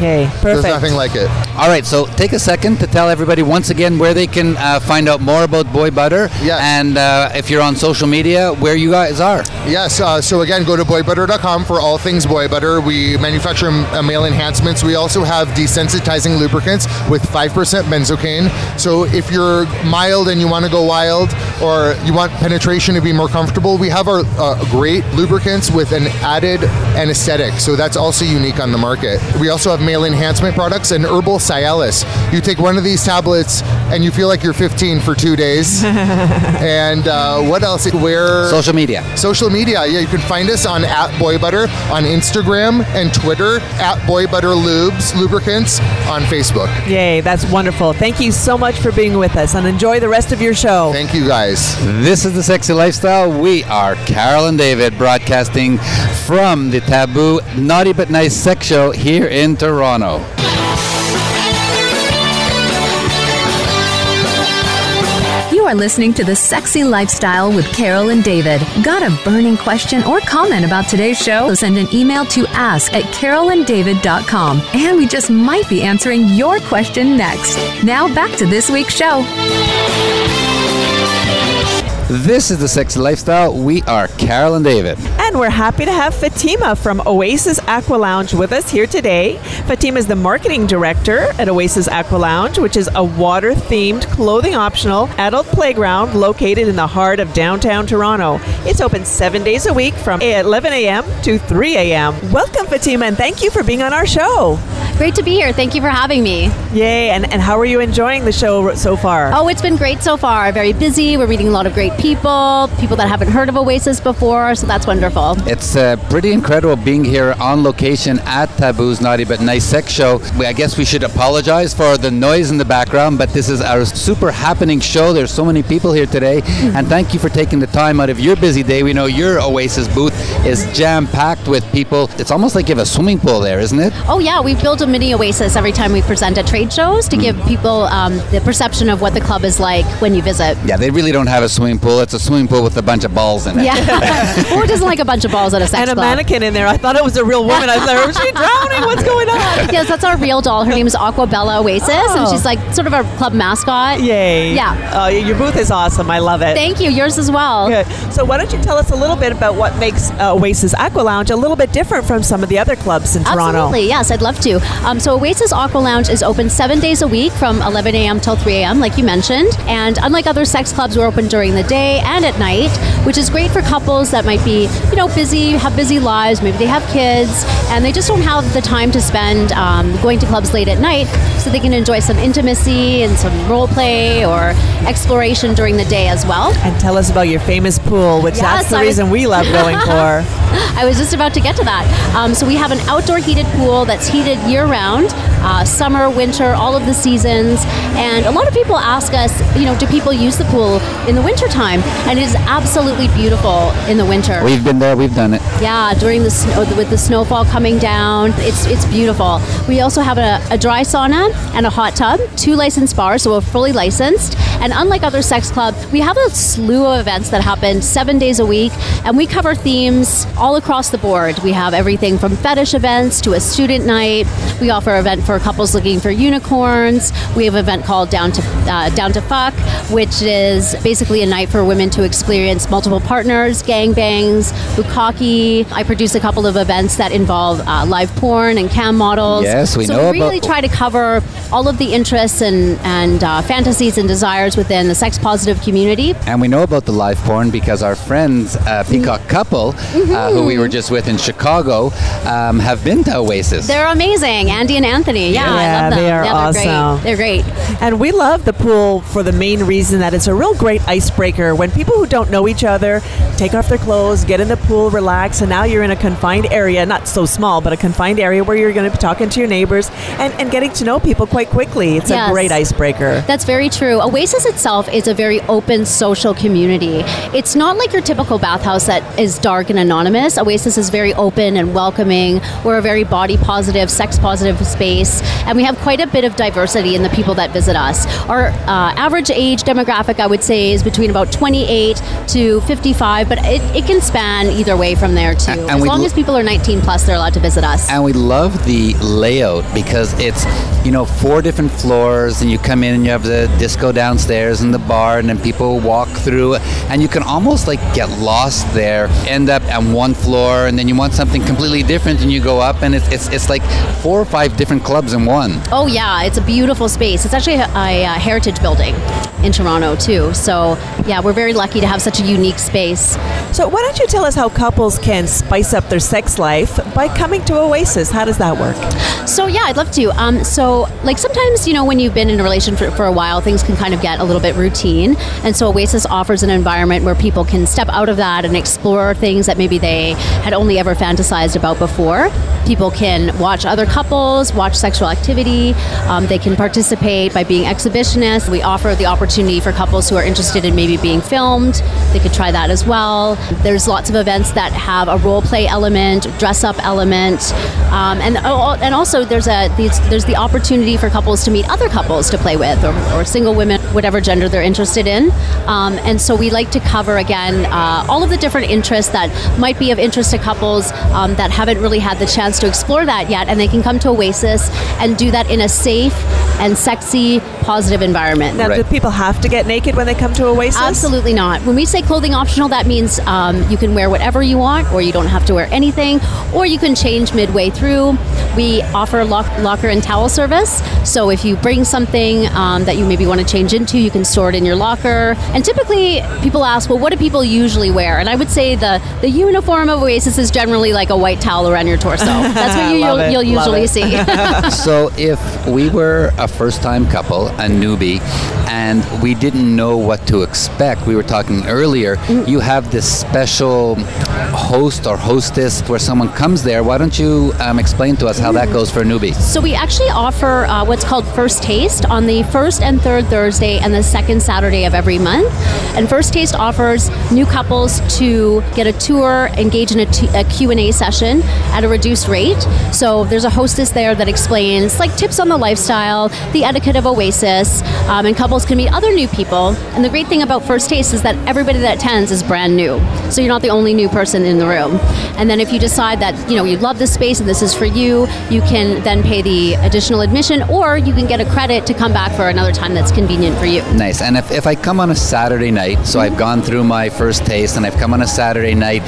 Yay, There's perfect. nothing like it. All right, so take a second to tell everybody once again where they can uh, find out more about Boy Butter. Yes. And uh, if you're on social media, where you guys are. Yes, uh, so again, go to boybutter.com for all things boy butter. We manufacture uh, male enhancements. We also have desensitizing lubricants with 5% benzocaine. So if you're mild and you want to go wild or you want penetration to be more comfortable, we have our uh, great lubricants with an added anesthetic. So that's also unique on the market. We also have male enhancement products and herbal Cialis. You take one of these tablets and you feel like you're 15 for two days. (laughs) and uh, what else? Where Social media. social media. Yeah, you can find us on at Boy Butter on Instagram and Twitter at Boy Butter Lubes Lubricants on Facebook. Yay, that's wonderful. Thank you so much for being with us and enjoy the rest of your show. Thank you guys. This is the Sexy Lifestyle. We are Carol and David broadcasting from the Taboo Naughty But Nice Sex Show here in Toronto. You are listening to The Sexy Lifestyle with Carol and David. Got a burning question or comment about today's show? Send an email to ask at carolanddavid.com and we just might be answering your question next. Now back to this week's show. This is the Sexy Lifestyle. We are Carol and David. And we're happy to have Fatima from Oasis Aqua Lounge with us here today. Fatima is the marketing director at Oasis Aqua Lounge, which is a water themed, clothing optional adult playground located in the heart of downtown Toronto. It's open seven days a week from 11 a.m. to 3 a.m. Welcome, Fatima, and thank you for being on our show. Great to be here. Thank you for having me. Yay, and, and how are you enjoying the show so far? Oh, it's been great so far. Very busy. We're meeting a lot of great people, people that haven't heard of Oasis before, so that's wonderful. It's uh, pretty incredible being here on location at Taboo's Naughty But Nice Sex Show. We, I guess we should apologize for the noise in the background, but this is our super happening show. There's so many people here today, and thank you for taking the time out of your busy day. We know your Oasis booth is jam packed with people. It's almost like you have a swimming pool there, isn't it? Oh, yeah, we built a mini Oasis every time we present at trade shows to give people um, the perception of what the club is like when you visit. Yeah, they really don't have a swimming pool. Well, it's a swimming pool with a bunch of balls in it. Yeah. (laughs) Who doesn't like a bunch of balls at a sex club? and a club? mannequin in there. I thought it was a real woman. I was like, is she drowning? What's going on? (laughs) Yes, that's our real doll. Her name is Aquabella Oasis, and Oh. she's like sort of our club mascot. Yay. Yeah. Oh, your booth is awesome. I love it. Thank you. Yours as well. Good. So why don't you tell us a little bit about what makes uh, Oasis Aqua Lounge a little bit different from some of the other clubs in Toronto? Absolutely, yes, I'd love to. Um, so Oasis Aqua Lounge is open seven days a week from 11 a.m. till 3 a.m., like you mentioned. And unlike other sex clubs, we're open during the day and at night, which is great for couples that might be, you know, busy, have busy lives, maybe they have kids, and they just don't have the time to spend um, going to clubs late at night, so they can enjoy some intimacy and some role play or exploration during the day as well. And tell us about your famous pool, which Yes, that's the I was- reason we love going (laughs) for. I was just about to get to that. Um, so we have an outdoor heated pool that's heated year round, uh, summer, winter, all of the seasons. And a lot of people ask us, you know, do people use the pool in the wintertime? And it is absolutely beautiful in the winter. We've been there, we've done it. Yeah, during the snow, with the snowfall coming down, it's it's beautiful. We also have a, a dry sauna and a hot tub, two licensed bars, so we're fully licensed. And unlike other sex clubs, we have a slew of events that happen seven days a week, and we cover themes all across the board. We have everything from fetish events to a student night. We offer an event for couples looking for unicorns. We have an event called Down to uh, Down to Fuck, which is basically a night for women to experience multiple partners, gangbangs, bukkake. I produce a couple of events that involve uh, live porn and cam models. Yes, we so know we really about- try to cover all of the interests and and uh, fantasies and desires within the sex positive community. And we know about the live porn because our friends, uh, Peacock Couple, uh, who we were just with in Chicago, um, have been to Oasis. They're amazing, Andy and Anthony. Yeah, I Yeah, love them. they are yeah, they're awesome. Great. They're great. And we love the pool for the main reason that it's a real great icebreaker. When people who don't know each other take off their clothes, get in the pool, relax, and now you're in a confined area, not so small, but a confined area where you're going to be talking to your neighbors and, and getting to know people quite quickly. It's Yes. a great icebreaker. That's very true. Oasis itself is a very open social community. It's not like your typical bathhouse that is dark and anonymous. Oasis is very open and welcoming. We're a very body positive, sex positive space, and we have quite a bit of diversity in the people that visit us. Our uh, average age demographic, I would say, is between about 28 to 55, but it, it can span either way from there too. And as long l- as people are 19 plus, they're allowed to visit us. And we love the layout because it's, you know, four different floors, and you come in and you have the disco downstairs and the bar, and then people walk through, and you can almost like get lost there, end up on one floor, and then you want something completely different, and you go up, and it's it's, it's like four or five different clubs in one. Oh yeah, it's a beautiful space. It's actually a, a, heritage building in Toronto too. So yeah, we're very lucky to have such a unique space. So, why don't you tell us how couples can spice up their sex life by coming to Oasis? How does that work? So yeah, I'd love to. Um, so like sometimes you know when you've been in a relation for, for a while, things can kind of get a little bit routine, and so Oasis offers an environment where people can step out of that and explore things that maybe they had only ever fantasized about before. People can watch other couples, watch sexual activity. Um, they can participate by being exhibitionists. We offer the opportunity for couples who are interested in maybe being filmed. They could try that as well. There's lots of events that have a role play element, dress up element, um, and and also there's a there's the opportunity for couples to meet other couples to play with, or, or single women, whatever gender they're interested in. Um, and so we like to cover again uh, all of the different interests that might be of interest to couples um, that haven't really had the chance to explore that yet, and they can come to Oasis and do that in a safe and sexy, positive environment. Now, do people have to get naked when they come to Oasis? Absolutely not. When we say clothing optional, that means um, you can wear whatever you want, or you don't have to wear anything, or you can change midway through. We offer lock, locker and towel service. So if you bring something um, that you maybe want to change into, you can store it in your locker. And typically, people ask, well, what do people usually wear? And I would say the, the uniform of Oasis is generally like a white towel around your torso. (laughs) That's what you, Love you'll, you'll usually see. (laughs) (laughs) so if we were a first-time couple, a newbie, and we didn't know what to expect, we were talking earlier. You have this special host or hostess where someone comes there. Why don't you um, explain to us how that goes for a newbie? So we actually offer uh, what's called First Taste on the first and third Thursday and the second Saturday of every month. And First Taste offers new couples to get a tour, engage in a, t- a Q&A session at a reduced rate. So there's a hostess there that explains like tips on the lifestyle, the etiquette of Oasis, um, and couples can meet other new people. And the great thing about First Taste is that everybody that attends is brand new. So you're not the only new person in the room. And then if you decide that, you know, you love this space and this is for you, you can then pay the additional admission or you can get a credit to come back for another time that's convenient for you. Nice. And if, if I come on a Saturday night, so mm-hmm. I've gone through my first taste and I've come on a Saturday night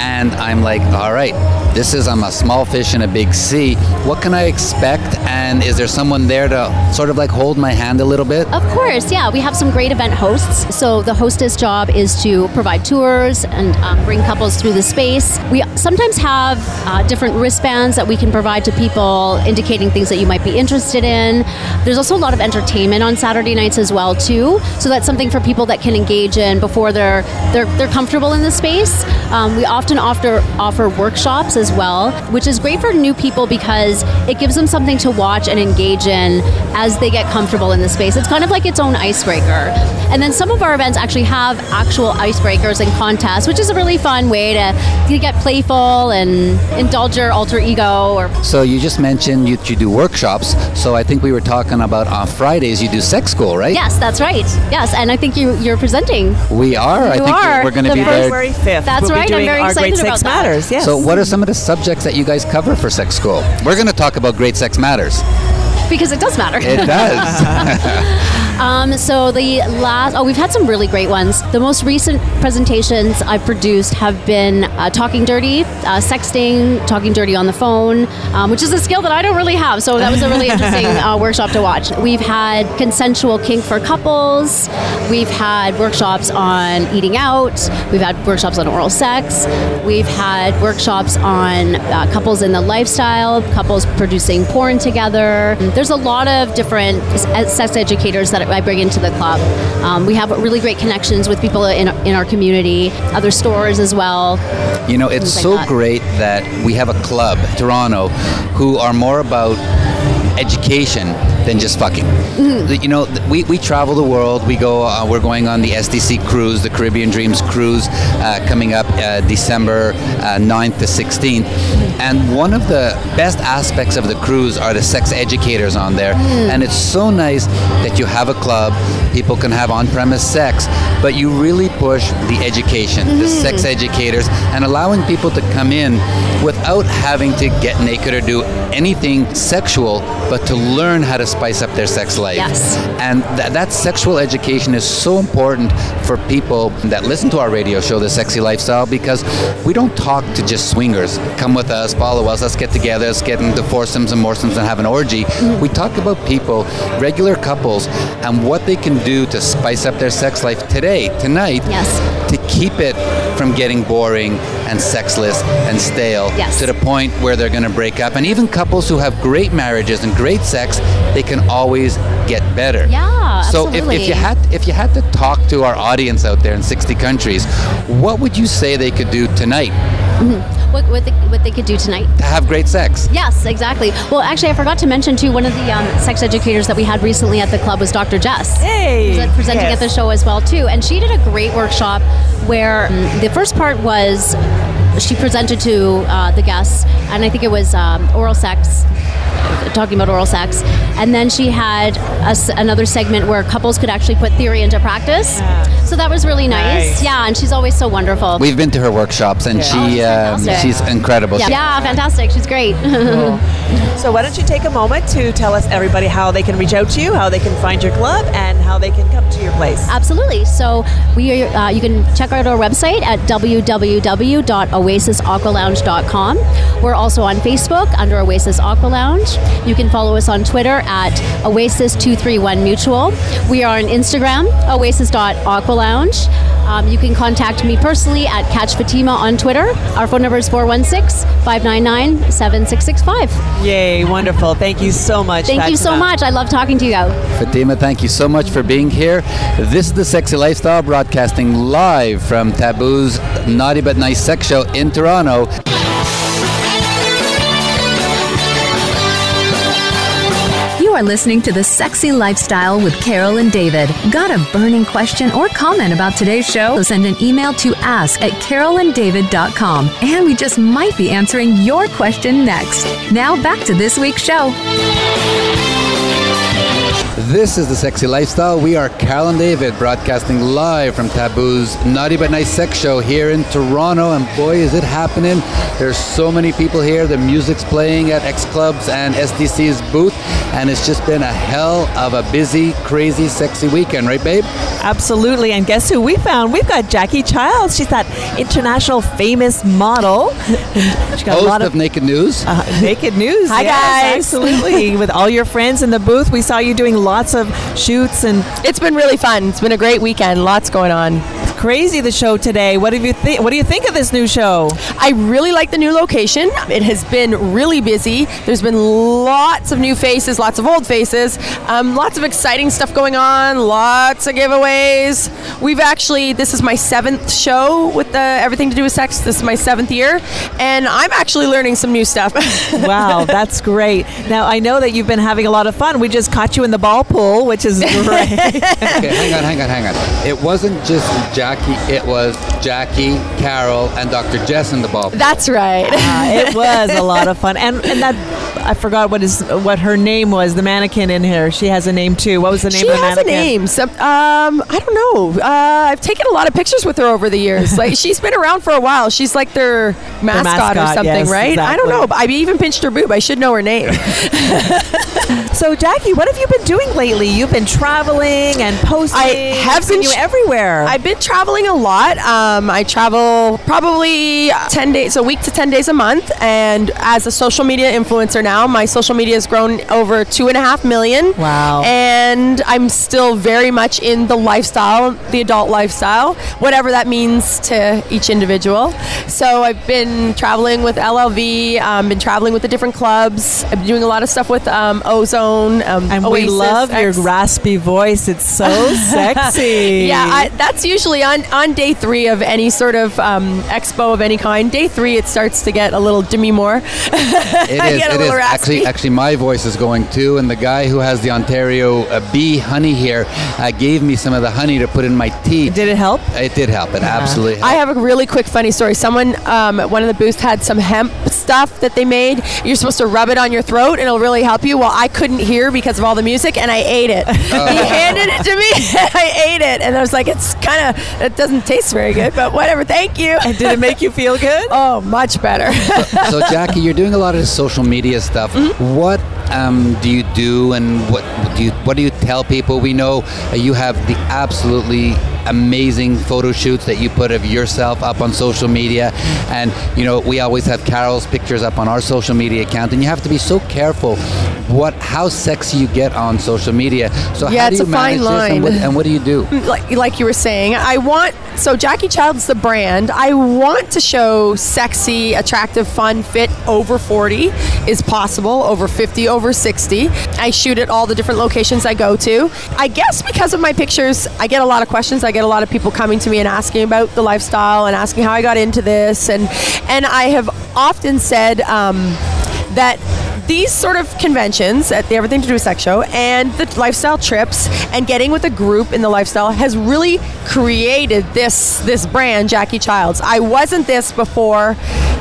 and I'm like, all right, this is I'm a small fish in a big sea. What can I expect? And is there someone there to sort of like hold my hand a little bit? Of course, yeah. We have some great event hosts. So the hostess job is to provide tours and um, bring couples through the space. We sometimes have uh, different wristbands that we can provide to people, indicating things that you might be interested in. There's also a lot of entertainment on Saturday nights as well too. So that's something for people that can engage in before they're they're, they're comfortable in the space. Um, we often offer offer workshops as well, which is great for new people because it gives them something to watch and engage in as they get comfortable in the space. It's kind of like its own icebreaker. And then some of our events actually have actual icebreakers and contests, which is a really fun way to, to get playful and indulge your alter ego. Or So you just mentioned you, you do workshops. So I think we were talking about on Fridays you do sex school, right? yes, that's right. Yes, and I think you you're presenting. We are. I think are. we're going to The be first- there. February 5th. That's we'll right, Be I'm very our Great excited Sex about that. Matters. Yes. So, what are some of the subjects that you guys cover for Sex School? We're going to talk about Great Sex Matters. Because it does matter. It does. (laughs) Um, so the last, oh, we've had some really great ones. The most recent presentations I've produced have been uh, talking dirty, uh, sexting, talking dirty on the phone, um, which is a skill that I don't really have. So that was a really (laughs) interesting uh, workshop to watch. We've had consensual kink for couples. We've had workshops on eating out. We've had workshops on oral sex. We've had workshops on uh, couples in the lifestyle, couples producing porn together. There's a lot of different sex educators that I bring into the club. Um, we have really great connections with people in, in our community, other stores as well. You know, it's like so that. great that we have a club, Toronto, who are more about education than just fucking. Mm-hmm. You know, we, we travel the world. We go. Uh, we're going on the SDC cruise, the Caribbean Dreams cruise, uh, coming up uh, December uh, 9th to 16th. And one of the best aspects of the cruise are the sex educators on there. Mm. And it's so nice that you have a club. People can have on-premise sex, but you really push the education, the Mm-hmm. sex educators, and allowing people to come in without having to get naked or do anything sexual, but to learn how to spice up their sex life. Yes. And th- that sexual education is so important for people that listen to our radio show, The Sexy Lifestyle, because we don't talk to just swingers. Come with us, follow us, let's get together, let's get into foursomes and moresomes and have an orgy. Mm-hmm. We talk about people, regular couples, and what they can do to spice up their sex life today, tonight, Yes. To keep it from getting boring and sexless and stale Yes. to the point where they're going to break up. And even couples who have great marriages and great sex, they can always get better. Yeah, So if, if you had if you had to talk to our audience out there in 60 countries, what would you say they could do tonight mm-hmm. What, what, they, what they could do tonight. to have great sex? Yes, exactly. Well, actually, I forgot to mention too. One of the um, sex educators that we had recently at the club was Dr. Jess. Hey, She's, presenting yes. at the show as well too, and she did a great workshop where mm, the first part was she presented to uh, the guests, and I think it was um, oral sex. Talking about oral sex, and then she had a s another segment where couples could actually put theory into practice. So that was really nice. Nice. Yeah, and she's always so wonderful. We've been to her workshops and Oh, she she's um, she's incredible. yeah, yeah, fantastic. She's great. (laughs) So why don't you take a moment to tell us everybody how they can reach out to you, how they can find your club, and how they can come to your place. Absolutely. So we are, uh, you can check out our website at www.oasisaqualounge.com. We're also on Facebook under Oasis Aqua Lounge. You can follow us on Twitter at Oasis231 Mutual. We are on Instagram, oasis.aqualounge. Um, you can contact me personally at Catch Fatima on Twitter. Our phone number is 416 599 7665. Yay, wonderful. Thank you so much. Thank you so much. I love talking to you. Fatima, thank you so much for being here. This is the Sexy Lifestyle broadcasting live from Taboo's Naughty But Nice Sex Show in Toronto. Are listening to The Sexy Lifestyle with Carol and David. Got a burning question or comment about today's show? Send an email to ask at carolanddavid.com and we just might be answering your question next. Now back to this week's show. This is the Sexy Lifestyle. We are Carol and David broadcasting live from Taboo's Naughty but Nice Sex Show here in Toronto. And boy, is it happening! There's so many people here. The music's playing at X Clubs and SDC's booth. And it's just been a hell of a busy, crazy, sexy weekend, right, babe? Absolutely. And guess who we found? We've got Jackie Childs. She's that international famous model. (laughs) She got Host a lot of, Naked News. uh, naked news. Hi, Yes, guys. Absolutely. (laughs) With all your friends in the booth, we saw you doing lots of shoots and It's been really fun. It's been a great weekend. Lots going on. Crazy. The show today. What have you think? What do you think of this new show? I really like the new location. It has been really busy. There's been lots of new faces, lots of old faces, um, lots of exciting stuff going on, lots of giveaways. We've actually, this is my seventh show with the Everything to Do with Sex. This is my seventh year, and I'm actually learning some new stuff. (laughs) Wow, that's great. Now I know that you've been having a lot of fun. We just caught you in the ball pool, which is (laughs) great. okay, hang on, hang on, hang on. It wasn't just Jackie, it was Jackie, Carol, and Dr. Jess in the ball. That's right. Uh, it (laughs) was a lot of fun, and and that I forgot what is what her name was. The mannequin in here, she has a name too. What was the name she of the has a name. Some, um, I don't know. Uh, I've taken a lot of pictures with her over the years. Like (laughs) she's been around for a while. She's like their mascot, or mascot, something, yes, right? I don't know. I even pinched her boob. I should know her name. (laughs) So Jackie, what have you been doing lately? You've been traveling and posting. I have seen been you everywhere. I've been traveling a lot. Um, I travel probably ten days a week to ten days a month. And as a social media influencer now, my social media has grown over two and a half million. Wow. And I'm still very much in the lifestyle, the adult lifestyle, whatever that means to each individual. So I've been traveling with LLV, um, been traveling with the different clubs. I've been doing a lot of stuff with um, Ozone. Um, and we Oasis, love your raspy voice. It's so (laughs) sexy. yeah, I, that's usually on, on day three of any sort of um, expo of any kind. Day three, it starts to get a little Demi Moore. (laughs) (laughs) It is. It is. Actually, actually, my voice is going too. And the guy who has the Ontario uh, bee honey here uh, gave me some of the honey to put in my tea. Did it help? It did help. It absolutely. I have a really quick funny story. Someone um, at one of the booths had some hemp stuff that they made. You're supposed to rub it on your throat and it'll really help you. Well, I couldn't hear because of all the music and I ate it. He handed it to me (laughs) and I ate it. And I was like, it's kind of, it doesn't taste very good, but whatever. Thank you. And did it make you feel good? (laughs) Oh, much better. so, Jackie, you're doing a lot of social media stuff. Mm-hmm. What um, do you do, and what do you what do you tell people? We know you have the absolutely amazing photo shoots that you put of yourself up on social media, and you know we always have Carol's pictures up on our social media account, and you have to be so careful what how sexy you get on social media. So Yeah, how do you a fine manage this, and what, and what do you do? (laughs) like like you were saying, I want so Jackie Child's the brand. I want to show sexy, attractive, fun, fit over 40 is possible, over 50, over 60. I shoot at all the different locations I go to. I guess because of my pictures, I get a lot of questions. I get a lot of people coming to me and asking about the lifestyle and asking how I got into this and and I have often said um, that these sort of conventions at the Everything to Do Sex show and the lifestyle trips and getting with a group in the lifestyle has really created this this brand, Jackie Childs. I wasn't this before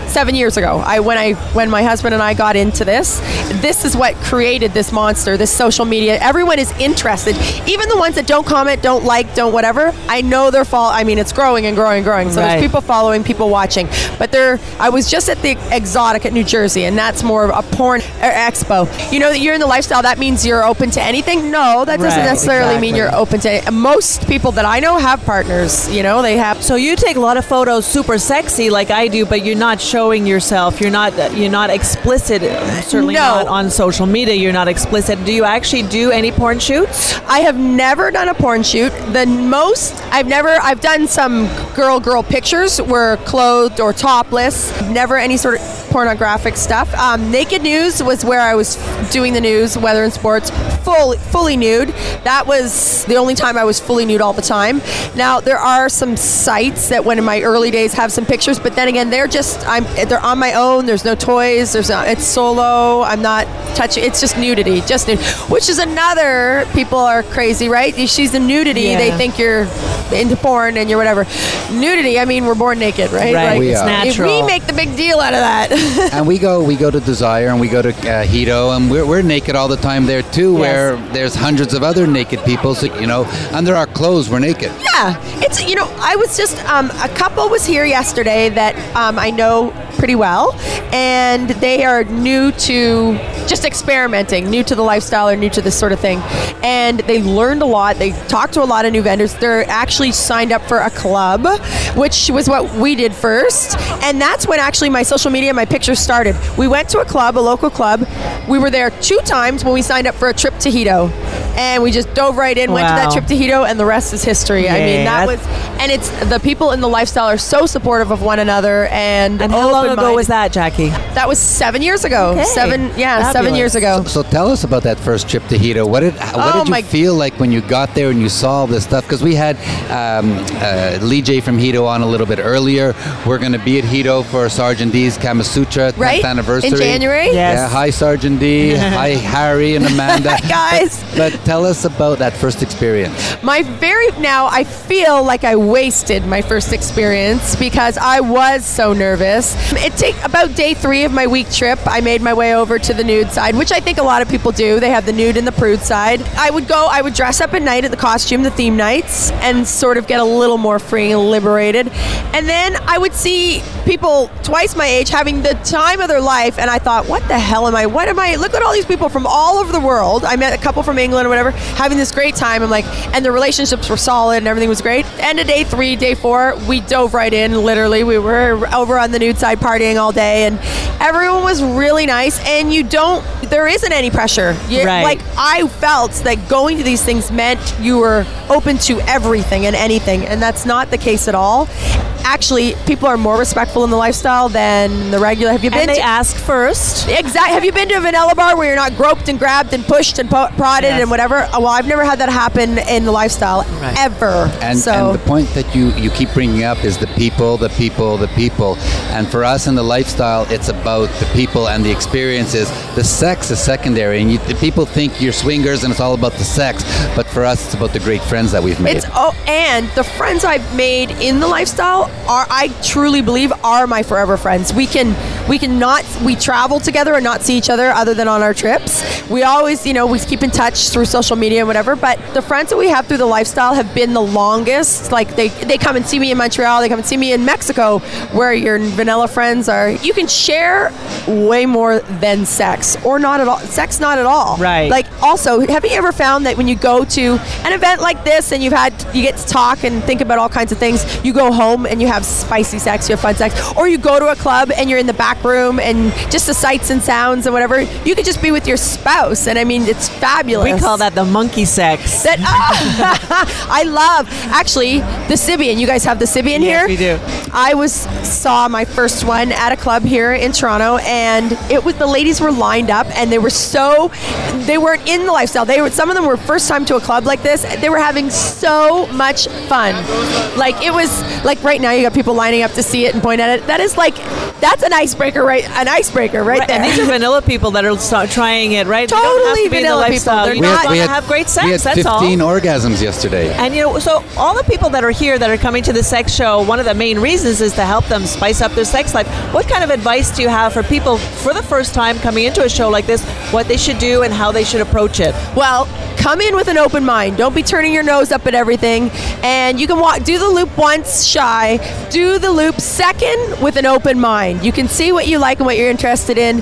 seven years ago. I when I when my husband and I got into this, this is what created this monster, this social media. Everyone is interested, even the ones that don't comment, don't like, don't whatever. I know they're fall. I mean, it's growing and growing and growing. So Right. there's people following, people watching. But there, I was just at the Exotic at New Jersey, and that's more of a porn er, expo. You know that you're in the lifestyle. That means you're open to anything. No, that doesn't Right, necessarily mean you're open to. It. Most people that I know have partners. You know, they have. So you take a lot of photos super sexy like I do, but you're not showing yourself. You're not you're not explicit. Certainly No. not on social media. You're not explicit. Do you actually do any porn shoots? I have never done a porn shoot. The most I've never I've done some girl girl pictures where clothed or topless. Never any sort of pornographic stuff. Um, Naked News was where I was doing the news, weather and sports, full fully nude. That was the only time I was fully nude all the time. Now there are some sites that when in my early days have some pictures, but then again they're just I'm they're on my own. There's no toys. There's no, it's solo. I'm not touching. It's just nudity, just nude. Which is another. People are crazy, right? She's the nudity. Yeah. They think you're into porn and you're whatever. Nudity. I mean, we're born naked, right? Right. Like, We it's are. natural. we make the big deal out of that. (laughs) and we go we go to Desire and we go to uh, Hedo and we're, we're naked all the time there too where there's hundreds of other naked people so you know under our clothes we're naked Yeah, it's you know I was just um, a couple was here yesterday that um, I know pretty well, and they are new to just experimenting, new to the lifestyle or new to this sort of thing, and they learned a lot. They talked to a lot of new vendors. They're actually signed up for a club, which was what we did first, and that's when actually my social media, my pictures started. We went to a club, a local club. We were there two times when we signed up for a trip to Hedo, and we just dove right in, wow. went to that trip to Hedo, and the rest is history. I mean, that was, and it's the people in the lifestyle are so supportive of one another, and And oh, how long ago open-minded. was that, Jackie? That was seven years ago. Okay. Seven, yeah, seven years ago. so tell us about that first trip to Hedo what did what Oh, did you my- feel like when you got there and you saw all this stuff because we had um, uh, Lee J from Hedo on a little bit earlier we're going to be at Hedo for Sergeant D's Kama Sutra 10th Right? anniversary In January? Yes. yeah hi Sergeant D (laughs) hi Harry and Amanda Hi, (laughs) guys. but, but tell us about that first experience My very now, I feel like I wasted my first experience because I was so nervous. It take about day three of my week trip. I made my way over to the nude side, which I think a lot of people do. They have the nude and the prude side. I would go. I would dress up at night at the costume, the theme nights, and sort of get a little more free and liberated. And then I would see people twice my age having the time of their life, and I thought, what the hell am I? What am I? Look at all these people from all over the world. I met a couple from England or whatever, having this great time. I'm like, and the relationships were solid and everything was great. End of day three, day four, we dove right in. Literally, we were over on the nude side partying all day, and everyone was really nice. And you don't, there isn't any pressure. You- Right. Like I felt that going to these things meant you were open to everything and anything, and that's not the case at all. Actually, people are more respectful in the lifestyle than the regular. Have you been And they to ask first. Exactly. Have you been to a vanilla bar where you're not groped and grabbed and pushed and po- prodded Yes. and whatever? Uh, Well, I've never had that happen in the lifestyle Right. ever. And, so and the point that you, you keep bringing up is the people, the people, the people. And for us in the lifestyle, it's about the people and the experiences. The sex is secondary, and you, people think you're swingers and it's all about the sex. But for us, it's about the great friends that we've made. It's oh, and the friends I've made in the lifestyle are I truly believe are my forever friends. We can we can not we travel together and not see each other other than on our trips. We always you know we keep in touch through social media and whatever. But the friends that we have through the lifestyle have been the longest. Like they they come and see me in Montreal. They come and see me in Mexico, where your vanilla friends are. You can share way more than sex or not at all. Sex not at all. Right. Like also, have you ever found that when you go to an event like this and you've had you get to talk and think about all kinds of things, you go home and you have spicy sex, you have fun sex, or you go to a club and you're in the back room and just the sights and sounds and whatever, you could just be with your spouse, and I mean it's fabulous. We call that the monkey sex. That ah, (laughs) I love actually the Sybian. You guys have the Sybian Yes, here. we do. I was saw my first one at a club here in Toronto, and it was the ladies were lined up, and they were so they weren't in the lifestyle. They were some of them were first time to a club like this. They were having so much fun. Like it was like right now you got people lining up to see it and point at it. That is like that's an icebreaker, right? An icebreaker right, Right, there. and these are vanilla people that are start trying it, right? They don't have Totally to be the vanilla people. They're You not- just We to had- have great sex. we had that's 15 all. orgasms yesterday. And you know, so all the people that are here that are coming to the sex show, one of the main reasons is to help them spice up their sex life. What kind of advice do you have for people for the first time coming into a show like this, what they should do and how they should approach it? Well, come in with an open mind. Don't be turning your nose up at everything. And you can walk, do the loop once shy, do the loop second with an open mind. You can see what you like and what you're interested in.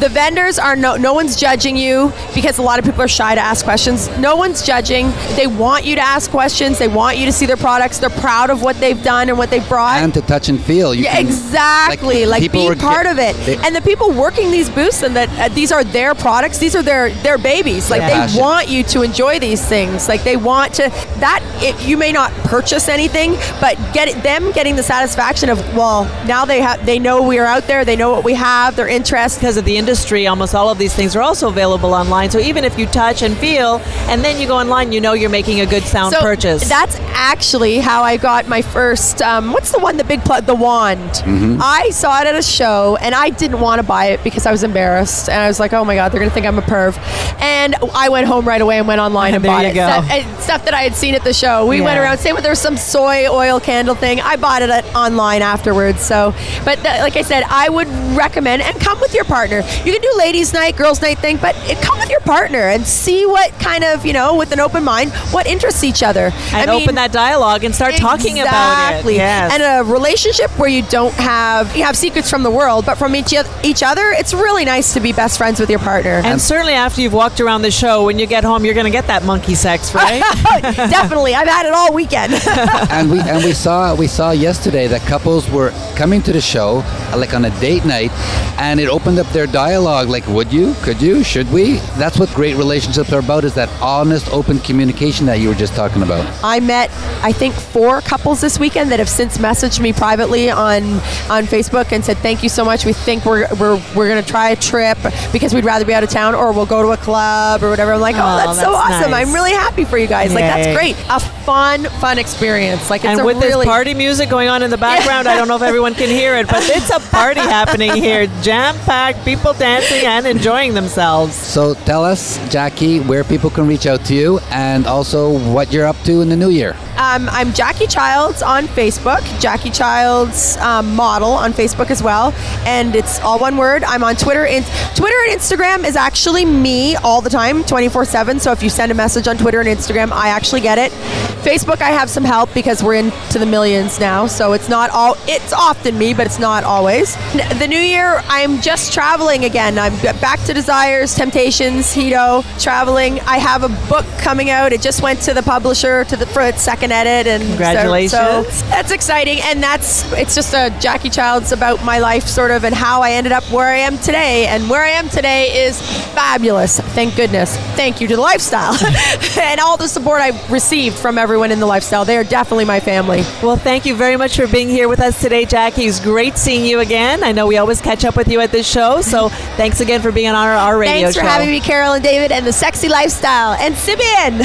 The vendors are no, no one's judging you because a lot of people are shy to ask questions. No one's judging. They want you to ask questions. They want you to see their products. They're proud of what they've done and what they've brought. and to touch and feel. You Yeah, can- exactly. Like, people be part of it. they- and the people working these booths and that uh, these are their products. These are their their babies. Like Yeah. they want you to enjoy these things. Like they want to that it, you may not purchase anything, but get it, them getting the satisfaction of well, now they have they know we are out there, they know what we have, their interest. Because of the industry, almost all of these things are also available online. So even if you touch and feel, and then you go online, you know you're making a good sound so purchase. That's actually how I got my first. Um, what's the one? The big plug, the wand. Mm-hmm. I saw it at a show, and I didn't want to buy it because I was embarrassed, and I was like, "Oh my god, they're gonna think I'm a perv." And I went home right away and went online (laughs) and bought it. Stuff, stuff that I had seen at the show. We went around. Same with there was some soy oil candle thing. I bought it at, online afterwards. So, but th- like I said, I would recommend and come with your partner. You can do ladies' night, girls' night thing, but it, come with your partner and see what kind of you know, with an open mind, what interests each other. and I mean, open that dialogue and start talking about it. Exactly. Yes. And a relationship where you don't have you have secrets from the world, but from each each other, it's really nice to be best friends with your partner. And certainly after you've walked around the show, when you get home, you're going to get that monkey sex, (laughs) right? Definitely, I've had it all weekend. (laughs) and we and we saw we saw yesterday that couples were coming to the show uh, like on a date night, and it opened up their dialogue. Like, would you? Could you? Should we? That's what great relationships are about. Is that honest, open communication that you were just talking about. I met, I think, four couples this weekend that have since messaged me privately on on Facebook and said, "Thank you so much. We think we're we're, we're going to try a trip because we'd rather be out of town, or we'll go to a club or whatever." I'm like, "Oh, Oh, that's, so awesome! nice. I'm really happy for you guys. Like, that's great. A fun, fun experience. Like, it's and a with really this party music going on in the background, I don't know if everyone can hear it, but (laughs) it's a party happening here. Jam packed, people dancing and enjoying themselves. So tell us, Jackie, where people can reach out to you, and also what you're up to in the new year. Um, I'm Jackie Childs on Facebook, Jackie Childs um, model on Facebook as well, and it's all one word. I'm on Twitter. And Twitter and Instagram is actually me all the time, 24/7. So if you send a message on Twitter and Instagram, I actually get it. Facebook, I have some help because we're into the millions now, so it's not all. It's often me, but it's not always. The new year, I'm just traveling again. I'm back to Desires, Temptations, Hedo, traveling. I have a book coming out. It just went to the publisher to the for its second edit, and so- Congratulations. So, that's exciting, and that's it's just a Jackie Childs about my life, sort of, and how I ended up where I am today. And where I am today is fabulous. Thank goodness. Thank you to the lifestyle (laughs) and all the support I've received from everyone in the lifestyle. They are definitely my family. Well, thank you very much for being here with us today, Jackie. It's great seeing you again. I know we always catch up with you at this show, so thanks again for being on our, our radio Thanks for show. having me, Carol and David, and the sexy lifestyle, and Simeon.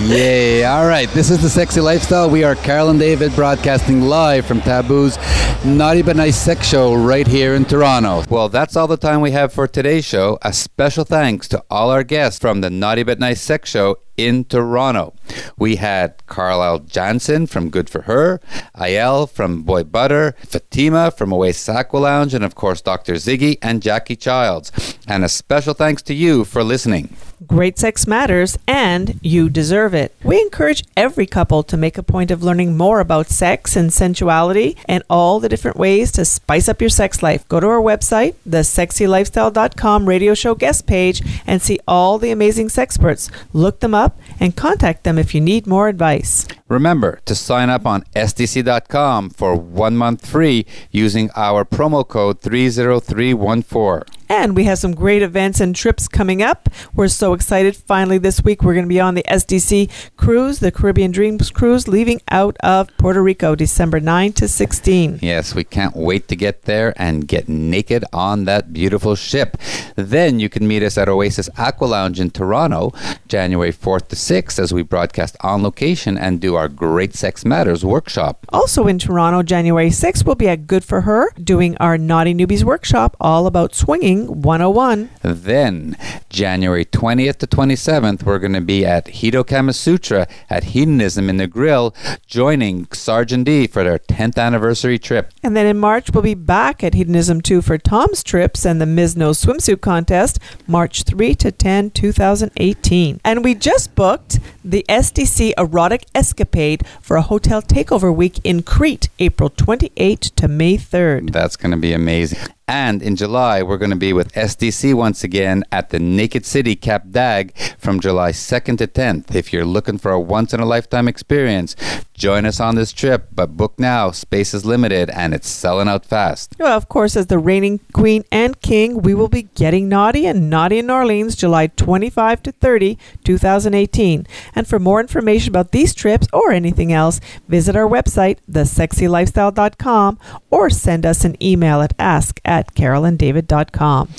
(laughs) Yay! All right, this is the Sexy Lifestyle. We are Carol and David broadcasting live from Taboo's Naughty But Nice Sex Show right here in Toronto. Well, that's all the time we have for today's show. A special thanks to all our guests from the Naughty But Nice Sex Show in Toronto. We had Carlyle Jansen from Good for Her, Ayel from Boy Butter, Fatima from Oasis Aqua Lounge, and of course Dr. Ziggy and Jackie Childs. And a special thanks to you for listening. Great sex matters, and you deserve it. We encourage every couple to make a point of learning more about sex and sensuality and all the different ways to spice up your sex life. Go to our website, thesexylifestyle.com radio show guest page, and see all the amazing sexperts. Look them up and contact them if you need more advice. Remember to sign up on SDC.com for one month free using our promo code 30314. And we have some great events and trips coming up. We're so excited. Finally, this week, we're going to be on the SDC cruise, the Caribbean Dreams cruise, leaving out of Puerto Rico December 9 to 16. Yes, we can't wait to get there and get naked on that beautiful ship. Then you can meet us at Oasis Aqua Lounge in Toronto, January 4th to 6th, as we broadcast on location and do our Great Sex Matters workshop. Also in Toronto, January 6th, we'll be at Good for Her doing our Naughty Newbies workshop all about swinging 101. Then, January 20th to 27th, we're going to be at Hedo Kama Sutra at Hedonism in Negril, joining Sergeant D for their 10th anniversary trip. And then in March, we'll be back at Hedonism 2 for Tom's Trips and the Ms. No Swimsuit Contest, March 3 to 10, 2018. And we just booked the SDC Erotic Escapade for a hotel takeover week in Crete, April 28 to May 3rd. That's going to be amazing. And in July, we're going to be with SDC once again at the Naked City Cap d'Agde from July 2nd to 10th. If you're looking for a once in a lifetime experience, Join us on this trip, but book now. Space is limited and it's selling out fast. Well, of course, as the reigning queen and king, we will be getting naughty and naughty in New Orleans, July 25 to 30, 2018. And for more information about these trips or anything else, visit our website, thesexylifestyle.com, or send us an email at ask at carolanddavid.com.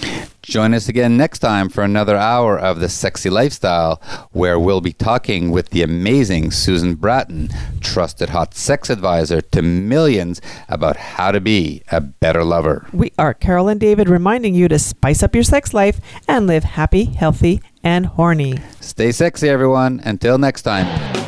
Join us again next time for another hour of The Sexy Lifestyle, where we'll be talking with the amazing Susan Bratton, trusted hot sex advisor to millions about how to be a better lover. We are Carol and David reminding you to spice up your sex life and live happy, healthy, and horny. Stay sexy, everyone. Until next time.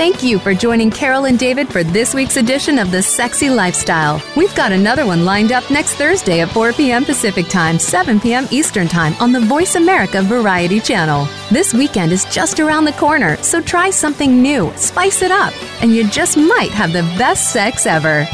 Thank you for joining Carol and David for this week's edition of The Sexy Lifestyle. We've got another one lined up next Thursday at 4 p.m. Pacific Time, 7 p.m. Eastern Time on the Voice America Variety Channel. This weekend is just around the corner, so try something new, spice it up, and you just might have the best sex ever.